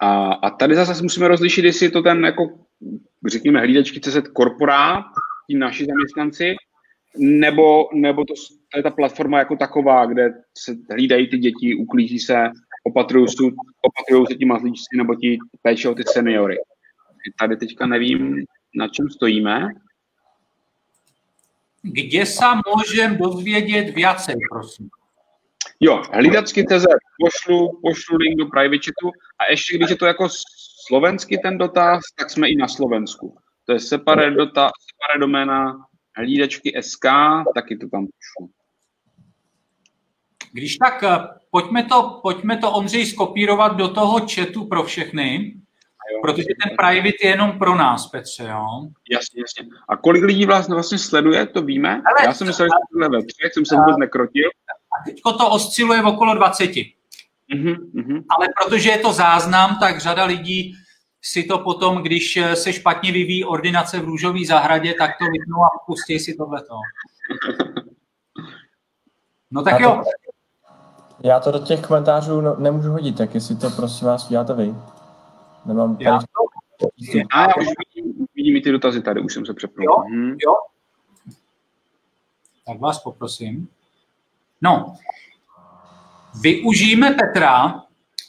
A, a tady zase musíme rozlišit, jestli je to ten, jako, řekněme, hlídačky CZ korporát, ti naši zaměstnanci, nebo, nebo to, to je ta platforma jako taková, kde se hlídají ty děti, uklízí se, opatrují se, opatrují se ti mazlíčci nebo ti péče o ty seniory. Tady teďka nevím, na čem stojíme. Kde se můžeme dozvědět viacej, prosím? Jo, hlídačky CZ, pošlu, pošlu link do private chatu a ještě když je to jako slovenský ten dotaz, tak jsme i na Slovensku. To je separé, dotaz, separé doména hlídačky SK, taky to tam pošlu. Když tak, eh, pojďme to, pojďme to Ondřej skopírovat do toho chatu pro všechny, jo, protože ten private je jenom pro nás, Petře, jo? Jasně, jasně. A kolik lidí vlastně, vlastně sleduje, to víme? Ale, Já jsem myslel, že to ve třech, jsem se vůbec nekrotil. Teď to osciluje v okolo 20. Mm-hmm, mm-hmm. Ale protože je to záznam, tak řada lidí si to potom, když eh, se špatně vyvíjí ordinace v růžové zahradě, tak to vypnou a pustí si tohleto. No tak jo. Já to do těch komentářů no, nemůžu hodit, tak jestli to prosím vás uděláte vy. Nemám tady... Já, a já už vidím, vidím ty dotazy tady, už jsem se přepnul. Jo, mhm. jo. Tak vás poprosím. No, využijeme Petra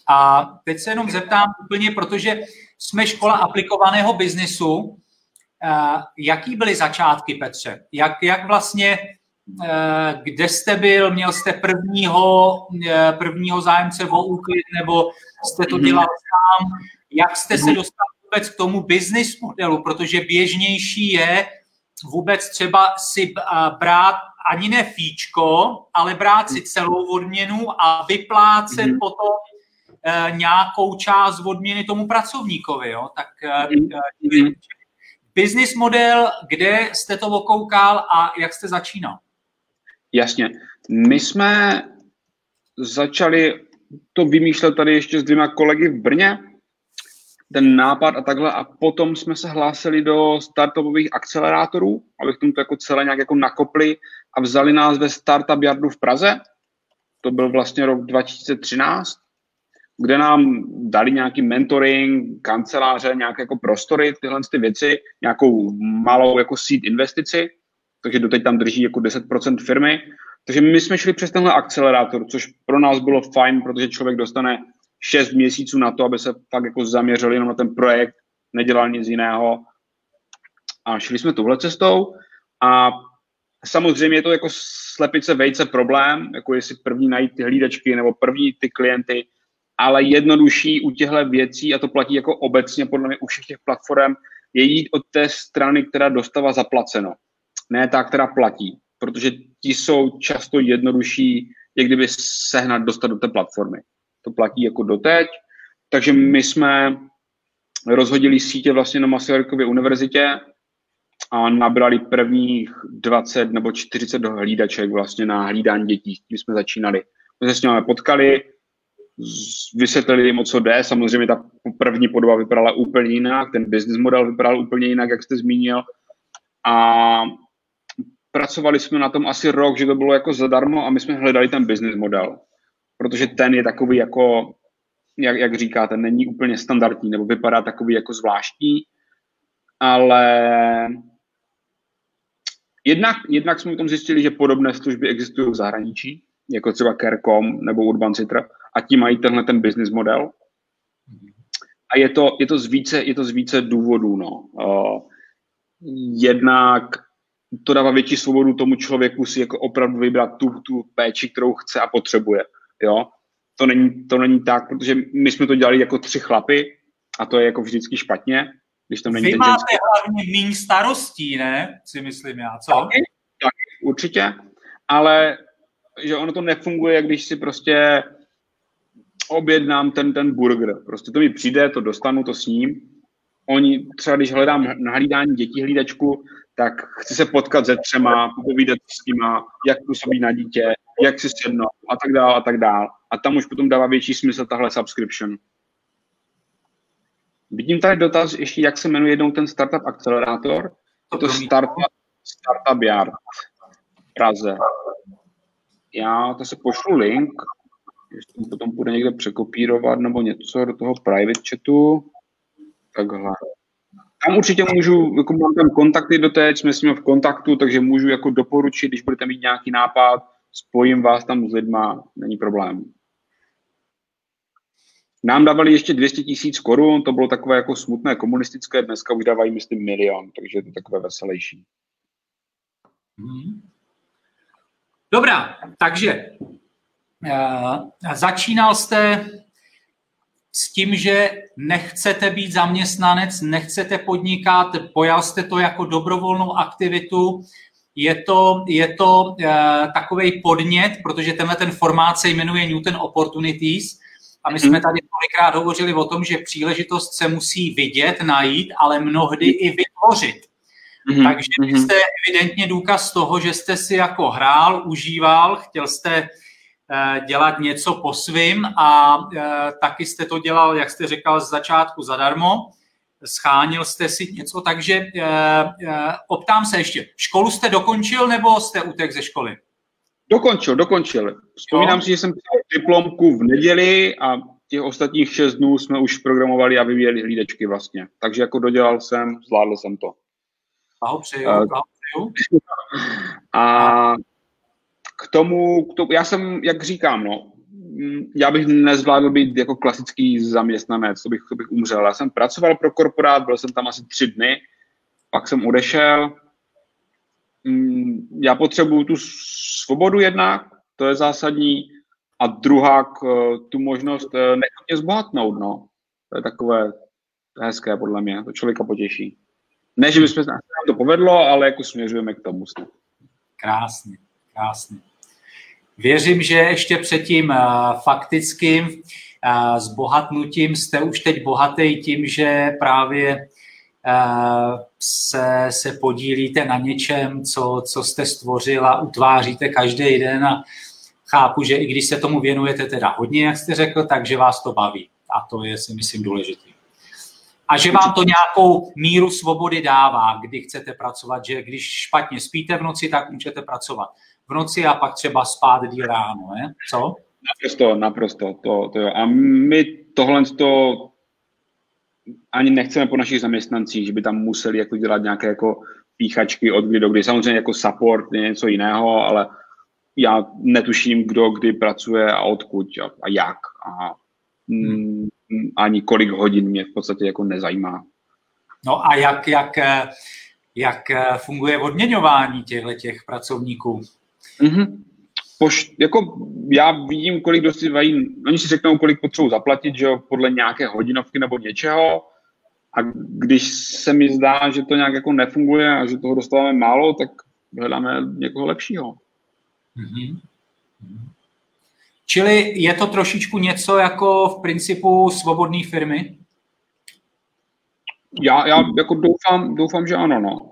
a teď se jenom zeptám úplně, protože jsme škola aplikovaného biznisu. Eh, jaký byly začátky, Petře? Jak, jak vlastně, eh, kde jste byl? Měl jste prvního, eh, prvního zájemce o úklid, nebo jste to dělal sám? Jak jste se dostal vůbec k tomu business modelu? Protože běžnější je vůbec třeba si brát ani ne fíčko, ale brát si celou odměnu a vyplácet mm-hmm. potom e, nějakou část odměny tomu pracovníkovi. Jo? Tak e, mm-hmm. business model, kde jste to okoukal a jak jste začínal? Jasně. My jsme začali to vymýšlet tady ještě s dvěma kolegy v Brně, ten nápad a takhle a potom jsme se hlásili do startupových akcelerátorů, abychom to jako celé nějak jako nakopli a vzali nás ve Startup Yardu v Praze. To byl vlastně rok 2013, kde nám dali nějaký mentoring, kanceláře, nějaké jako prostory, tyhle ty věci, nějakou malou jako seed investici, takže doteď tam drží jako 10% firmy. Takže my jsme šli přes tenhle akcelerátor, což pro nás bylo fajn, protože člověk dostane 6 měsíců na to, aby se fakt jako zaměřili jenom na ten projekt, nedělal nic jiného. A šli jsme touhle cestou a samozřejmě je to jako slepice vejce problém, jako jestli první najít ty hlídačky nebo první ty klienty, ale jednodušší u těchto věcí, a to platí jako obecně podle mě u všech těch platform, je jít od té strany, která dostává zaplaceno, ne ta, která platí, protože ti jsou často jednodušší, jak kdyby sehnat, dostat do té platformy. To platí jako doteď, takže my jsme rozhodili sítě vlastně na Masarykově univerzitě a nabrali prvních 20 nebo 40 hlídaček vlastně na hlídání dětí. Tím jsme začínali. My se s nimi potkali, vysvětlili jim, o co jde. Samozřejmě ta první podoba vypadala úplně jinak, ten business model vypadal úplně jinak, jak jste zmínil. A pracovali jsme na tom asi rok, že to bylo jako zadarmo a my jsme hledali ten business model. Protože ten je takový jako, jak, jak říkáte, není úplně standardní, nebo vypadá takový jako zvláštní, ale jednak, jednak jsme tom zjistili, že podobné služby existují v zahraničí, jako třeba Carecom nebo Urban Citra, a ti mají tenhle ten business model. A je to, je to, z, více, je to z více důvodů. No. Uh, jednak to dává větší svobodu tomu člověku si jako opravdu vybrat tu, tu péči, kterou chce a potřebuje. Jo? To, není, to není tak, protože my jsme to dělali jako tři chlapy a to je jako vždycky špatně, když tam není Vy ten máte ženský. hlavně méně starostí, ne? Si myslím já, co? Taky, taky, určitě, ale že ono to nefunguje, když si prostě objednám ten, ten burger. Prostě to mi přijde, to dostanu, to s ním. Oni, třeba když hledám na hlídání dětí hlídačku, tak chci se potkat se třema, popovídat s nima, jak působí na dítě, jak si sedno a tak dále a tak dále. A tam už potom dává větší smysl tahle subscription. Vidím tady dotaz ještě, jak se jmenuje jednou ten startup akcelerátor. Je to startup, startup Yard v Praze. Já to se pošlu link, jestli to potom bude někde překopírovat nebo něco do toho private chatu. Takhle. Tam určitě můžu, jako mám tam kontakty do teď, jsme s nimi v kontaktu, takže můžu jako doporučit, když budete mít nějaký nápad, spojím vás tam s lidma, není problém. Nám dávali ještě 200 tisíc korun, to bylo takové jako smutné komunistické, dneska už dávají, myslím, milion, takže je to takové veselější. Dobrá, takže uh, začínal jste s tím, že nechcete být zaměstnanec, nechcete podnikat, pojal jste to jako dobrovolnou aktivitu, je to, je to uh, takový podnět, protože tenhle ten formát se jmenuje Newton Opportunities a my jsme tady tolikrát hovořili o tom, že příležitost se musí vidět, najít, ale mnohdy i vytvořit. Mm-hmm. Takže vy jste evidentně důkaz toho, že jste si jako hrál, užíval, chtěl jste dělat něco po svým a uh, taky jste to dělal, jak jste říkal, z začátku zadarmo. Schánil jste si něco, takže uh, optám se ještě, školu jste dokončil nebo jste utek ze školy? Dokončil, dokončil. Vzpomínám jo. si, že jsem psal diplomku v neděli a těch ostatních šest dnů jsme už programovali a vyvíjeli hlídečky vlastně. Takže jako dodělal jsem, zvládl jsem to. Blahopřeju, blahopřeju. (laughs) A k tomu, k tomu, já jsem, jak říkám, no, já bych nezvládl být jako klasický zaměstnanec, to bych, to bych umřel. Já jsem pracoval pro korporát, byl jsem tam asi tři dny, pak jsem odešel. Já potřebuju tu svobodu jednak, to je zásadní, a druhá tu možnost nechutně zbohatnout, no. To je takové hezké podle mě, to člověka potěší. Ne, že bychom se nám to povedlo, ale jako směřujeme k tomu. Krásně, krásně. Věřím, že ještě před tím uh, faktickým uh, zbohatnutím jste už teď bohatý tím, že právě uh, se, se podílíte na něčem, co, co jste stvořil a utváříte každý den a chápu, že i když se tomu věnujete teda hodně, jak jste řekl, takže vás to baví. A to je si myslím důležité a že vám to nějakou míru svobody dává, kdy chcete pracovat, že když špatně spíte v noci, tak můžete pracovat v noci a pak třeba spát díl ráno, ne? Co? Naprosto, naprosto. To, to jo. A my tohle to ani nechceme po našich zaměstnancích, že by tam museli jako dělat nějaké jako píchačky od kdy do kdy. Samozřejmě jako support je něco jiného, ale já netuším, kdo kdy pracuje a odkud a, a jak. A, mm, ani kolik hodin mě v podstatě jako nezajímá. No a jak, jak, jak funguje odměňování těchto těch pracovníků? Mm-hmm. Poš, jako já vidím, kolik dostávají, oni si řeknou, kolik potřebují zaplatit, že jo, podle nějaké hodinovky nebo něčeho. A když se mi zdá, že to nějak jako nefunguje a že toho dostáváme málo, tak hledáme někoho lepšího. Mm-hmm. Čili je to trošičku něco jako v principu svobodné firmy? Já, já jako doufám, doufám, že ano, no.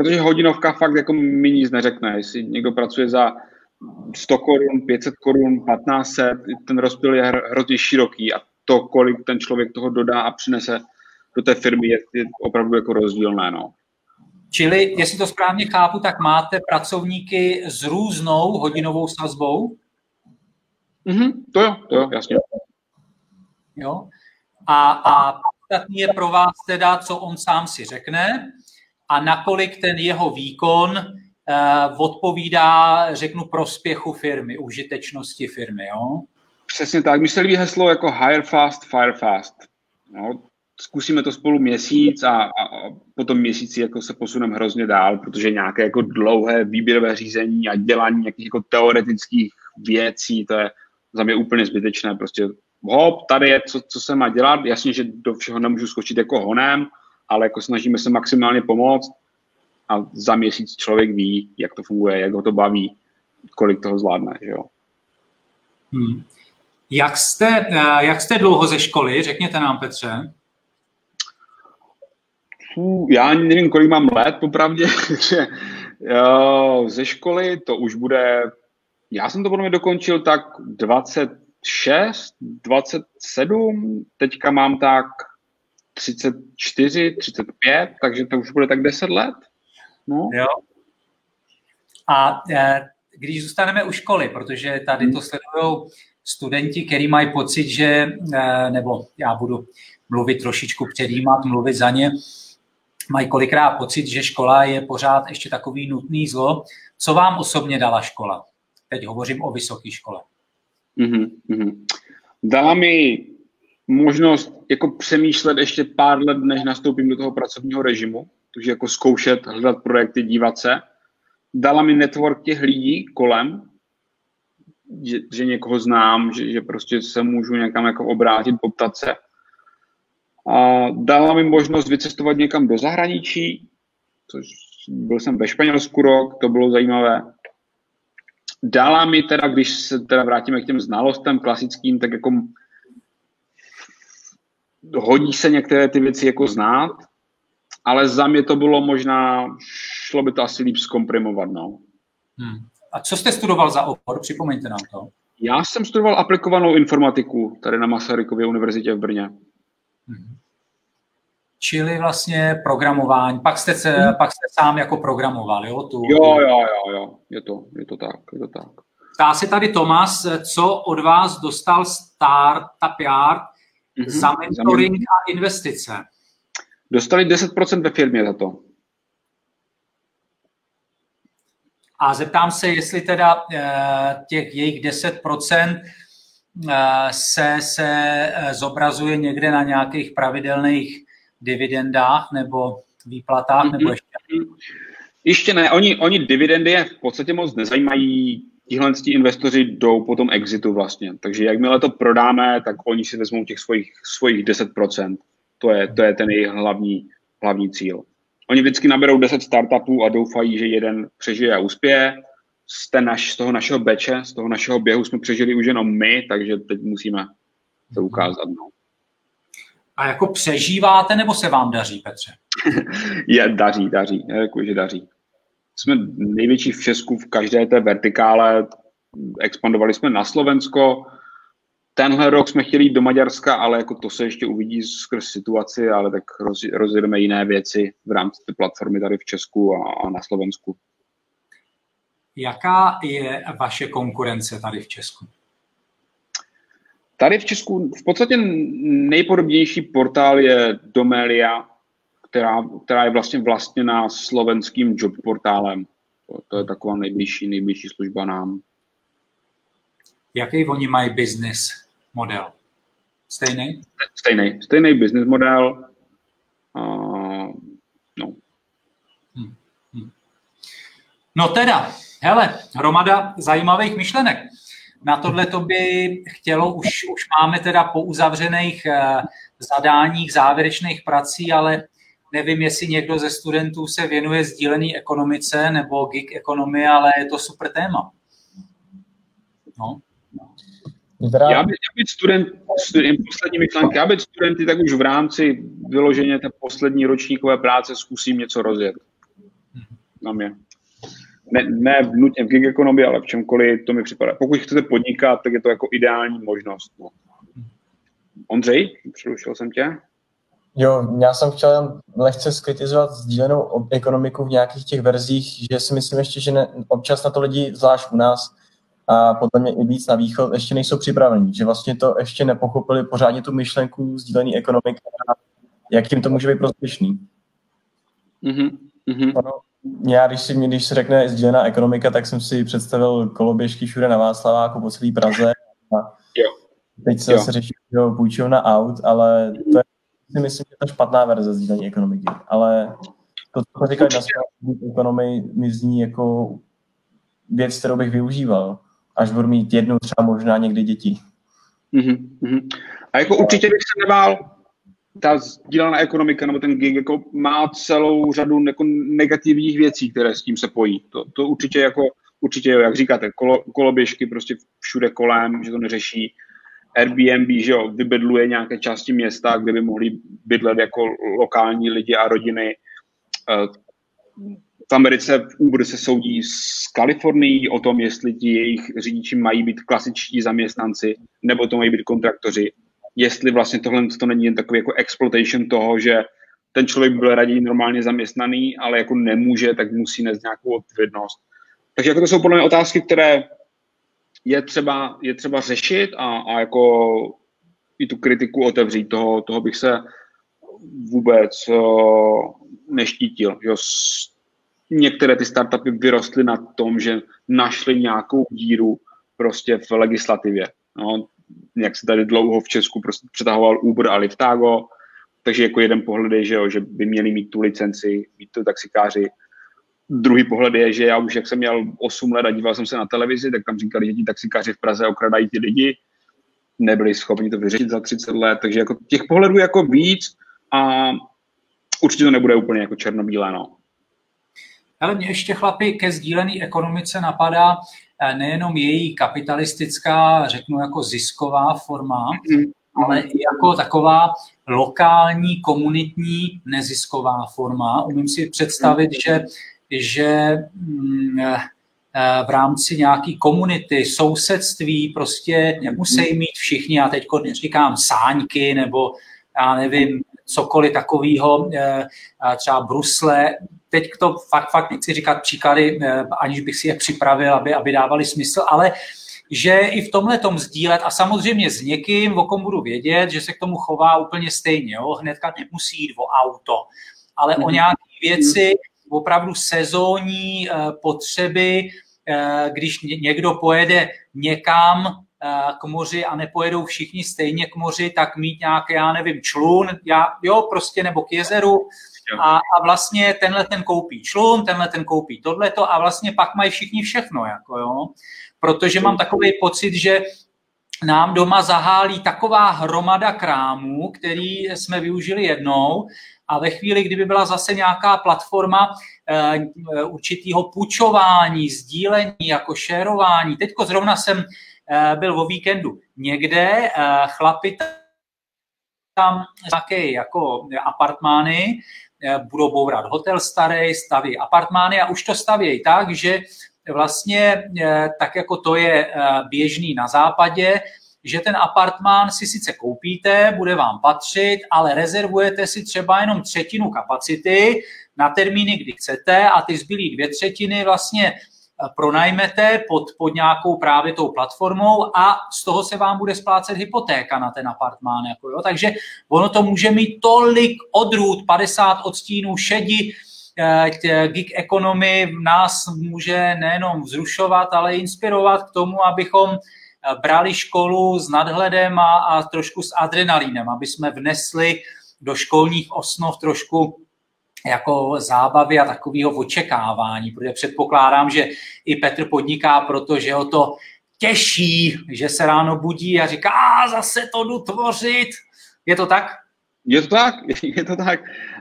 Protože hodinovka fakt jako mi nic neřekne. Jestli někdo pracuje za 100 korun, 500 korun, 1500, ten rozpěl je hrozně široký a to, kolik ten člověk toho dodá a přinese do té firmy, je, je opravdu jako rozdílné. No. Čili, jestli to správně chápu, tak máte pracovníky s různou hodinovou sazbou? Mm-hmm, to jo, to jo, jasně. Jo? A, a podstatný je pro vás teda, co on sám si řekne a nakolik ten jeho výkon uh, odpovídá, řeknu, prospěchu firmy, užitečnosti firmy. Jo? Přesně tak. Mně se líbí heslo jako hire fast, fire fast. No, zkusíme to spolu měsíc a, a, a potom měsíci jako se posuneme hrozně dál, protože nějaké jako dlouhé výběrové řízení a dělání nějakých jako teoretických věcí, to je za mě úplně zbytečné. Prostě hop, tady je, co, co se má dělat. Jasně, že do všeho nemůžu skočit jako honem, ale jako snažíme se maximálně pomoct a za měsíc člověk ví, jak to funguje, jak ho to baví, kolik toho zvládne, že jo. Hmm. Jak jste, eh, jak jste dlouho ze školy, řekněte nám, Petře? já ani nevím, kolik mám let, popravdě, (laughs) takže jo, ze školy to už bude, já jsem to podle mě dokončil tak 26, 27, teďka mám tak 34, 35, takže to už bude tak 10 let. No. Jo. A eh, když zůstaneme u školy, protože tady to sledují studenti, kteří mají pocit, že, eh, nebo já budu mluvit trošičku předjímat, mluvit za ně, mají kolikrát pocit, že škola je pořád ještě takový nutný zlo. Co vám osobně dala škola? Teď hovořím o vysoké škole. Mm-hmm. Dala mi možnost jako přemýšlet ještě pár let, než nastoupím do toho pracovního režimu, takže jako zkoušet, hledat projekty, dívat se. Dala mi network těch lidí kolem, že, že někoho znám, že, že prostě se můžu někam jako obrátit, poptat se. A dala mi možnost vycestovat někam do zahraničí, což byl jsem ve Španělsku rok, to bylo zajímavé. Dala mi teda, když se teda vrátíme k těm znalostem klasickým, tak jako hodí se některé ty věci jako znát, ale za mě to bylo možná, šlo by to asi líp zkomprimovat, no. Hmm. A co jste studoval za obor? Připomeňte nám to. Já jsem studoval aplikovanou informatiku tady na Masarykově univerzitě v Brně. Hmm. Čili vlastně programování. Pak jste, se, hmm. pak jste sám jako programoval, jo? Tu, jo, jo, jo, jo. Je to, je to tak, je to tak. Ptá se tady Tomas, co od vás dostal Startup Yard mm-hmm. za mentoring a investice? Dostali 10% ve firmě za to. A zeptám se, jestli teda eh, těch jejich 10% eh, se, se eh, zobrazuje někde na nějakých pravidelných dividendách nebo výplatách, mm-hmm. nebo mhm. ještě? Ještě ne, oni, oni dividendy je v podstatě moc nezajímají, tihle investoři jdou po tom exitu vlastně. Takže jakmile to prodáme, tak oni si vezmou těch svojich, svojich 10%. To je, to je ten jejich hlavní, hlavní cíl. Oni vždycky naberou 10 startupů a doufají, že jeden přežije a uspěje. Z, té naš, z toho našeho beče, z toho našeho běhu jsme přežili už jenom my, takže teď musíme to ukázat. No. A jako přežíváte, nebo se vám daří, Petře? (laughs) je, daří, daří, jako, že daří. Jsme největší v Česku v každé té vertikále, expandovali jsme na Slovensko, tenhle rok jsme chtěli jít do Maďarska, ale jako to se ještě uvidí skrz situaci, ale tak roz, rozjedeme jiné věci v rámci té platformy tady v Česku a, a na Slovensku. Jaká je vaše konkurence tady v Česku? Tady v Česku v podstatě nejpodobnější portál je Domelia, která, která je vlastně vlastněná slovenským job portálem. To, to je taková nejbližší, nejbližší služba nám. Jaký oni mají business model? Stejný? Stejný. Stejný business model. Uh, no. Hmm. Hmm. No teda, hele, hromada zajímavých myšlenek. Na tohle to by chtělo, už, už máme teda po uzavřených uh, zadáních, závěrečných prací, ale nevím, jestli někdo ze studentů se věnuje sdílené ekonomice nebo gig ekonomii, ale je to super téma. No. Teda... Já, by, já být student, student, poslední myšlenky, já být studenty, tak už v rámci vyloženě té poslední ročníkové práce zkusím něco rozjet. Na mě. ne, ne nutně v gig ekonomii, ale v čemkoliv to mi připadá. Pokud chcete podnikat, tak je to jako ideální možnost. No. Ondřej, přerušil jsem tě. Jo, já jsem chtěl lehce skritizovat sdílenou ekonomiku v nějakých těch verzích, že si myslím ještě, že ne, občas na to lidi, zvlášť u nás, a podle mě i víc na východ, ještě nejsou připraveni, že vlastně to ještě nepochopili pořádně tu myšlenku sdílené ekonomiky a jak jim to může být prospěšný. Mm-hmm. Ono, já, když si, když se řekne sdílená ekonomika, tak jsem si představil koloběžky všude na Václaváku po celé Praze. A jo. Teď se jo. zase řeší půjčovna aut, ale to je si myslím, že ta špatná verze sdílení ekonomiky. Ale to, co říkali na ekonomii, mi zní jako věc, kterou bych využíval, až budu mít jednu třeba možná někdy děti. Mm-hmm. A jako určitě bych se nebál, ta sdílená ekonomika nebo ten gig jako má celou řadu jako negativních věcí, které s tím se pojí. To, to určitě jako, určitě jak říkáte, kolo, koloběžky prostě všude kolem, že to neřeší. Airbnb, že jo, vybydluje nějaké části města, kde by mohli bydlet jako lokální lidi a rodiny. Eh, v Americe v Uber se soudí s Kalifornií o tom, jestli ti jejich řidiči mají být klasičtí zaměstnanci, nebo to mají být kontraktoři. Jestli vlastně tohle to není jen takový jako exploitation toho, že ten člověk byl raději normálně zaměstnaný, ale jako nemůže, tak musí nést nějakou odpovědnost. Takže jako to jsou podle mě otázky, které je třeba, je třeba řešit a, a jako i tu kritiku otevřít. Toho, toho bych se vůbec uh, neštítil. Že některé ty startupy vyrostly na tom, že našli nějakou díru prostě v legislativě. No, jak se tady dlouho v Česku prostě přetahoval Uber a Liftago, takže jako jeden pohled je, že, jo, že by měli mít tu licenci, mít to taxikáři, Druhý pohled je, že já už jak jsem měl 8 let a díval jsem se na televizi, tak tam říkali, že ti taxikáři v Praze okradají ty lidi. Nebyli schopni to vyřešit za 30 let, takže jako těch pohledů jako víc a určitě to nebude úplně jako černobílé, no. Ale mě ještě chlapi ke sdílené ekonomice napadá eh, nejenom její kapitalistická, řeknu jako zisková forma, mm-hmm. ale i jako taková lokální, komunitní, nezisková forma. Umím si představit, mm-hmm. že že mm, eh, eh, v rámci nějaké komunity, sousedství prostě nemusí mít všichni, já teď říkám sáňky nebo já nevím, cokoliv takového, eh, třeba brusle. Teď to fakt, fakt nechci říkat příklady, aniž bych si je připravil, aby, aby dávali smysl, ale že i v tomhle tom sdílet a samozřejmě s někým, o kom budu vědět, že se k tomu chová úplně stejně. Jo? Hnedka nemusí jít o auto, ale mm-hmm. o mhm. nějaké věci, opravdu sezónní eh, potřeby, eh, když někdo pojede někam eh, k moři a nepojedou všichni stejně k moři, tak mít nějaký, já nevím, člun, já, jo, prostě, nebo k jezeru, a, a vlastně tenhle ten koupí člun, tenhle ten koupí tohleto a vlastně pak mají všichni všechno, jako jo. Protože mám takový pocit, že nám doma zahálí taková hromada krámů, který jsme využili jednou a ve chvíli, kdyby byla zase nějaká platforma eh, určitého půjčování, sdílení, jako šerování. Teďko zrovna jsem eh, byl o víkendu někde, eh, chlapi tam nějaké jako apartmány, budou bourat hotel starý, staví apartmány a už to stavějí tak, že vlastně tak jako to je běžný na západě, že ten apartmán si sice koupíte, bude vám patřit, ale rezervujete si třeba jenom třetinu kapacity na termíny, kdy chcete a ty zbylý dvě třetiny vlastně eh, pronajmete pod, pod nějakou právě tou platformou a z toho se vám bude splácet hypotéka na ten apartmán. Jako jo. Takže ono to může mít tolik odrůd, 50 odstínů šedi, eh, gig economy nás může nejenom vzrušovat, ale inspirovat k tomu, abychom brali školu s nadhledem a, a trošku s adrenalínem, aby jsme vnesli do školních osnov trošku jako zábavy a takového očekávání, protože předpokládám, že i Petr podniká, protože ho to těší, že se ráno budí a říká, a zase to jdu tvořit. Je to tak? Je to tak, (laughs) je to tak.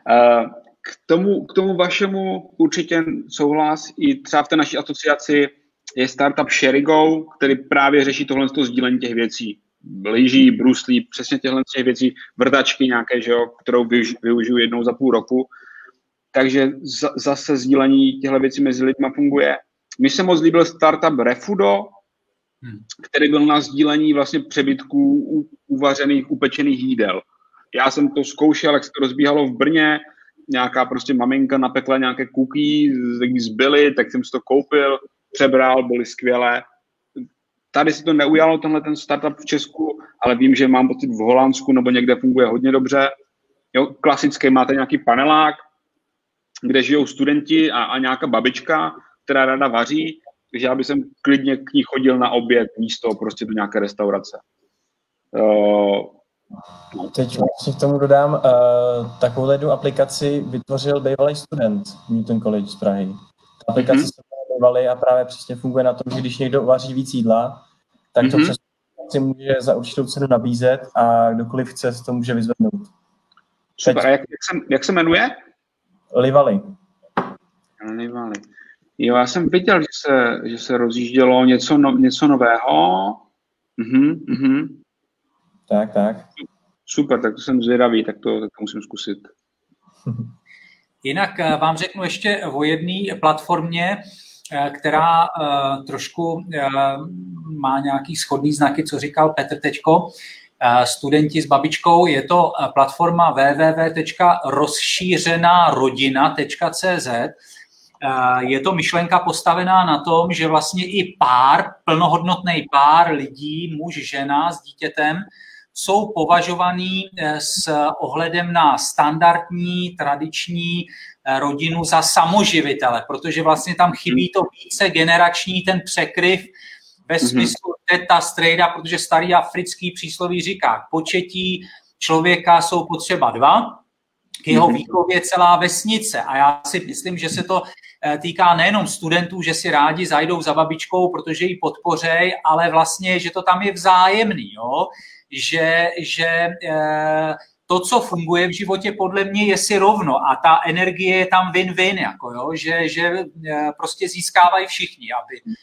Eh, k tomu, k tomu vašemu určitě souhlas i třeba v té naší asociaci je startup Sherigo, který právě řeší tohle sdílení těch věcí. Lyží, bruslí, přesně těchto těch věcí, vrtačky nějaké, že jo, kterou využiju jednou za půl roku. Takže zase sdílení těchto věcí mezi lidmi funguje. mi se moc líbil startup Refudo, hmm. který byl na sdílení vlastně přebytků uvařených, upečených jídel. Já jsem to zkoušel, jak se to rozbíhalo v Brně, nějaká prostě maminka napekla nějaké cookies, zbyly, tak jsem si to koupil, přebral, byly skvělé. Tady se to neujalo, tenhle ten startup v Česku, ale vím, že mám pocit v Holandsku nebo někde funguje hodně dobře. Jo, klasické máte nějaký panelák, kde žijou studenti a, a nějaká babička, která ráda vaří, takže já bych klidně k ní chodil na oběd místo prostě do nějaké restaurace. Uh, Teď vlastně k tomu dodám, uh, takovou jednu aplikaci vytvořil bývalý student Newton College z Prahy. Ta aplikace mm-hmm. se bývalý a právě přesně funguje na tom, že když někdo vaří víc jídla, tak to mm-hmm. přes si může za určitou cenu nabízet a kdokoliv chce, to může vyzvednout. Super, Teď... a jak, jak, se, jak se jmenuje? Livali. Livali. Jo, já jsem viděl, že se, že se rozjíždělo něco, no, něco nového. Mhm, mhm. Tak, tak. Super, tak to jsem zvědavý, tak to, tak to musím zkusit. (laughs) Jinak eh, vám řeknu ještě o jedné platformě, která uh, trošku uh, má nějaký schodný znaky, co říkal Petr Tečko, studenti s babičkou. Je to platforma www.rozšířenárodina.cz. Je to myšlenka postavená na tom, že vlastně i pár, plnohodnotný pár lidí, muž, žena s dítětem, jsou považovaný eh, s ohledem na standardní, tradiční eh, rodinu za samoživitele, protože vlastně tam chybí to více generační ten překryv ve mhm. smyslu teta, strejda, protože starý africký přísloví říká, početí člověka jsou potřeba dva, k jeho mhm. výchově celá vesnice. A já si myslím, že se to eh, týká nejenom studentů, že si rádi zajdou za babičkou, protože ji podpořej, ale vlastně, že to tam je vzájemný. Jo? že, že eh, to, co funguje v životě, podle mě je si rovno a ta energie je tam win-win, jako jo, že, že eh, prostě získávají všichni, aby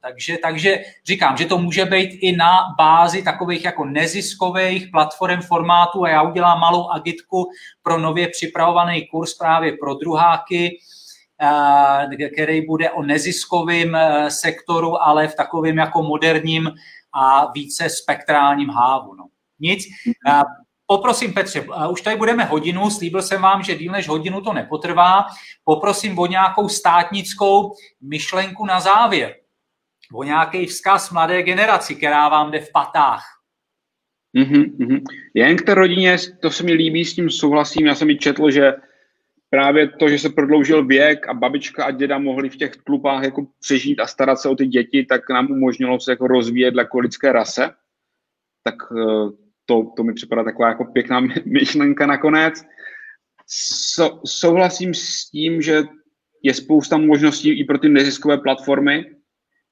takže, takže říkám, že to může být i na bázi takových jako neziskových platform formátů a já udělám malou agitku pro nově připravovaný kurz právě pro druháky, eh, který bude o neziskovém sektoru, ale v takovém jako moderním a více spektrálním hávu. No. Nic. Poprosím Petře, už tady budeme hodinu, slíbil jsem vám, že díl než hodinu to nepotrvá. Poprosím o nějakou státnickou myšlenku na závěr. O nějaký vzkaz mladé generaci, která vám jde v patách. Mm-hmm, mm-hmm. Jen k té rodině, to se mi líbí, s tím souhlasím. Já jsem mi četl, že právě to, že se prodloužil věk a babička a děda mohli v těch klubách jako přežít a starat se o ty děti, tak nám umožnilo se jako rozvíjet jako lidské rase. Tak eh, to, to mi připadá taková jako pěkná (laughs) myšlenka nakonec. So, souhlasím s tím, že je spousta možností i pro ty neziskové platformy.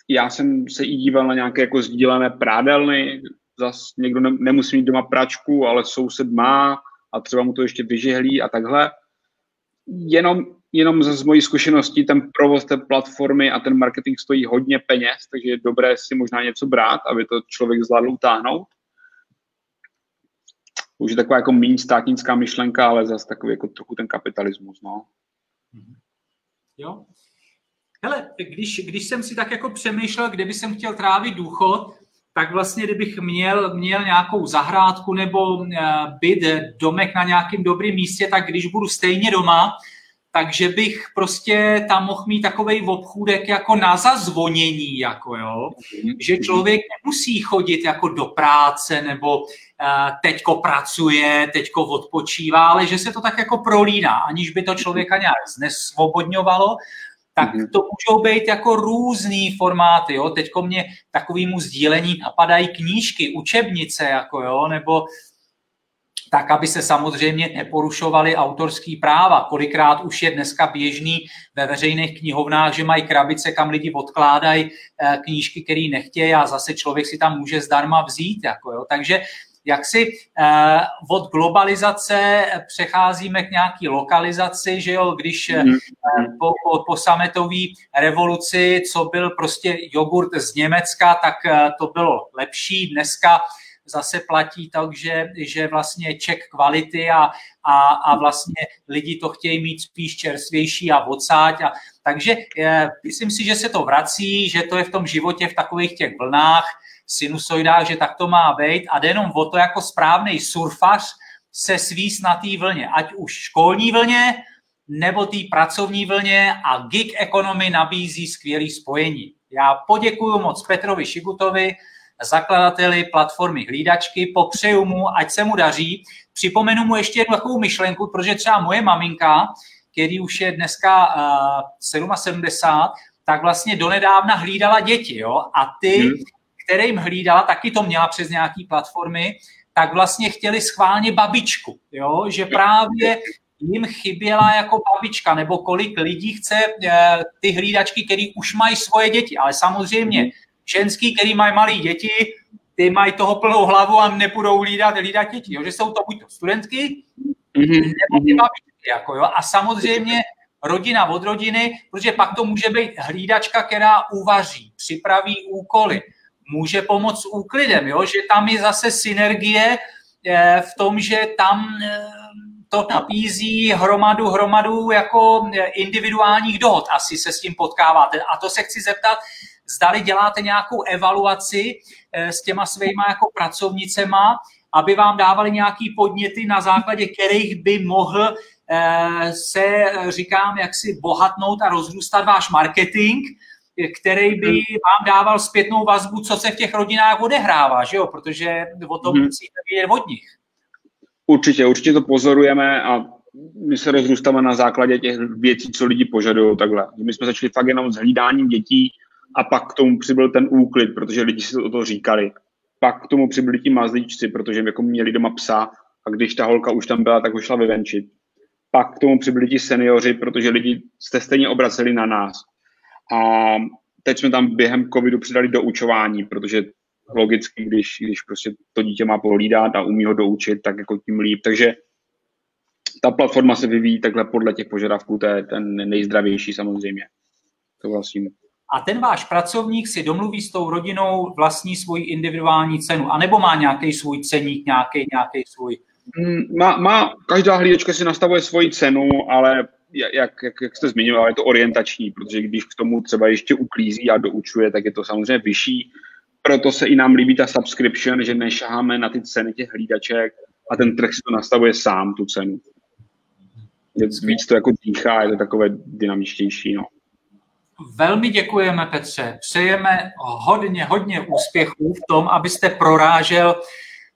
Já jsem se i díval na nějaké jako sdílené prádelny, zase někdo ne, nemusí mít doma pračku, ale soused má a třeba mu to ještě vyžehlí a takhle jenom, jenom z mojí zkušenosti ten provoz té platformy a ten marketing stojí hodně peněz, takže je dobré si možná něco brát, aby to člověk zvládl utáhnout. Už je taková jako méně státnická myšlenka, ale zase takový jako trochu ten kapitalismus, no. Jo. Hele, když, když jsem si tak jako přemýšlel, kde by jsem chtěl trávit důchod, tak vlastně, kdybych měl, měl nějakou zahrádku nebo eh, byt, domek na nějakém dobrém místě, tak když budu stejně doma, takže bych prostě tam mohl mít takový obchůdek jako na zazvonění, jako jo, že člověk nemusí chodit jako do práce nebo uh, teďko pracuje, teďko odpočívá, ale že se to tak jako prolíná, aniž by to člověka nějak znesvobodňovalo tak mhm. to můžou být jako různý formáty, jo. Teďko mě takovýmu sdílení napadají knížky, učebnice, jako jo, nebo tak, aby se samozřejmě neporušovaly autorský práva. Kolikrát už je dneska běžný ve veřejných knihovnách, že mají krabice, kam lidi odkládají eh, knížky, které nechtějí a zase člověk si tam může zdarma vzít. Jako jo. Takže jak si eh, od globalizace přecházíme k nějaký lokalizaci, že jo, když eh, mhm. po, po, po sametové revoluci, co byl prostě jogurt z Německa, tak eh, to bylo lepší. Dneska zase platí tak, že, že vlastně ček kvality a, a, a vlastně lidi to chtějí mít spíš čerstvější a odsáď. A, takže je, myslím si, že se to vrací, že to je v tom životě v takových těch vlnách, sinusoidách, že tak to má být a jde jenom o to jako správný surfař se svíst na té vlně, ať už školní vlně, nebo té pracovní vlně a gig economy nabízí skvělé spojení. Já poděkuji moc Petrovi Šigutovi, zakladateli platformy Hlídačky, popřeju mu, ať se mu daří. Připomenu mu ještě jednu takovou myšlenku, protože třeba moje maminka, který už je dneska uh, 77, tak vlastně donedávna hlídala děti. Jo? A ty, hmm. kterým hlídala, taky to měla přes nějaký platformy, tak vlastně chtěli schválně babičku. Jo? Že právě jim chyběla jako babička, nebo kolik lidí chce eh, ty hlídačky, který už mají svoje děti. Ale samozřejmě ženský, který mají malé děti, ty mají toho plnou hlavu a nepůjdou hlídat, hlídat děti. Jo? Že jsou to buď to studentky, mm-hmm. nebo ty babičky. Jako, jo? A samozřejmě rodina od rodiny, protože pak to může být hlídačka, která uvaří, připraví úkoly, může pomoct úklidem, jo? že tam je zase synergie eh, v tom, že tam eh, to nabízí hromadu, hromadu jako individuálních dohod. Asi se s tím potkáváte. A to se chci zeptat, zdali děláte nějakou evaluaci eh, s těma svýma jako pracovnicema, aby vám dávali nějaký podněty, na základě kterých by mohl eh, se, říkám, jaksi bohatnout a rozrůstat váš marketing, který by hmm. vám dával zpětnou vazbu, co se v těch rodinách odehrává, že jo? protože o tom hmm. musíte vědět od nich. Určitě, určitě to pozorujeme a my se rozrůstáme na základě těch věcí, co lidi požadují takhle. My jsme začali fakt jenom s hlídáním dětí a pak k tomu přibyl ten úklid, protože lidi si to, to říkali. Pak k tomu přibyli ti mazlíčci, protože jako měli doma psa a když ta holka už tam byla, tak ho šla vyvenčit. Pak k tomu přibyli ti seniori, protože lidi jste stejně obraceli na nás. A teď jsme tam během covidu přidali do učování, protože logicky, když, když prostě to dítě má pohlídat a umí ho doučit, tak jako tím líp. Takže ta platforma se vyvíjí takhle podle těch požadavků, to je ten nejzdravější samozřejmě. To vlastně. A ten váš pracovník si domluví s tou rodinou vlastní svoji individuální cenu, anebo má nějaký svůj ceník, nějaký, nějaký svůj? Mm, má, má, každá hlídečka si nastavuje svoji cenu, ale jak, jak, jak jste zmiňoval, je to orientační, protože když k tomu třeba ještě uklízí a doučuje, tak je to samozřejmě vyšší proto se i nám líbí ta subscription, že nešaháme na ty ceny těch hlídaček a ten trh si to nastavuje sám, tu cenu. Víc to jako dýchá, je to takové dynamičtější. No. Velmi děkujeme, Petře. Přejeme hodně, hodně úspěchů v tom, abyste prorážel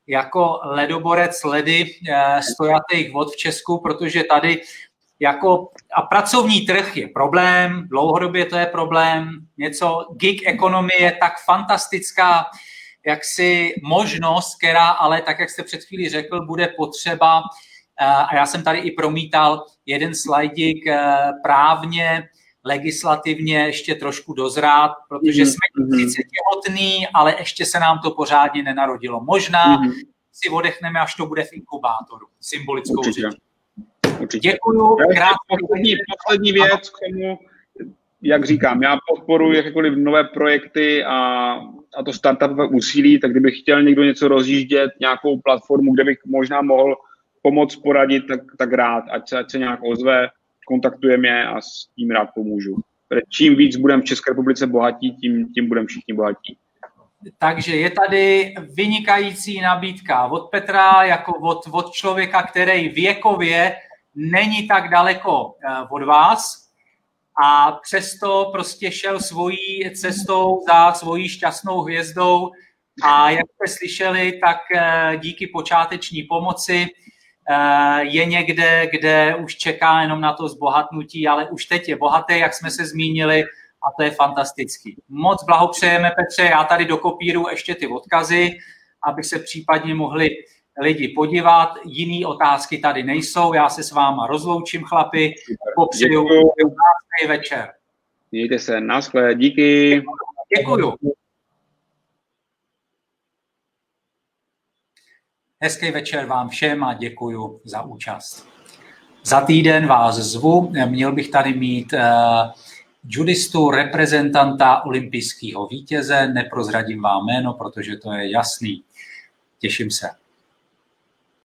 jako ledoborec ledy eh, stojatých vod v Česku, protože tady jako, a pracovní trh je problém, dlouhodobě to je problém, něco, gig ekonomie je tak fantastická, jaksi možnost, která ale, tak jak jste před chvíli řekl, bude potřeba, eh, a já jsem tady i promítal jeden slajdík eh, právně, legislativně ještě trošku dozrát, protože mm-hmm. jsme sice těhotný, ale ještě se nám to pořádně nenarodilo. Možná mm-hmm. si odechneme, až to bude v inkubátoru, symbolickou řečí. Určitě. Děkuju. Poslední, poslední věc k tomu, jak říkám, já podporuji jakékoliv nové projekty a, a to startupové úsilí, tak kdybych chtěl někdo něco rozjíždět, nějakou platformu, kde bych možná mohl pomoct, poradit, tak, tak rád, ať se, ať se nějak ozve, kontaktuje mě a s tím rád pomůžu. Čím víc budeme v České republice bohatí, tím, tím budeme všichni bohatí. Takže je tady vynikající nabídka od Petra, jako od, od člověka, který věkově není tak daleko eh, od vás a přesto prostě šel svojí cestou za svojí šťastnou hvězdou a jak jste slyšeli, tak eh, díky počáteční pomoci je někde, kde už čeká jenom na to zbohatnutí, ale už teď je bohatý, jak jsme se zmínili, a to je fantastický. Moc blahopřejeme, Petře, já tady dokopíru ještě ty odkazy, aby se případně mohli lidi podívat. Jiný otázky tady nejsou. Já se s váma rozloučím, chlapi. Popřeju krásný večer. Mějte se, naschle, díky. Děkuju. Hezký večer vám všem a děkuju za účast. Za týden vás zvu. Měl bych tady mít uh, judistu, reprezentanta olympijského vítěze. Neprozradím vám jméno, protože to je jasný. Těším se.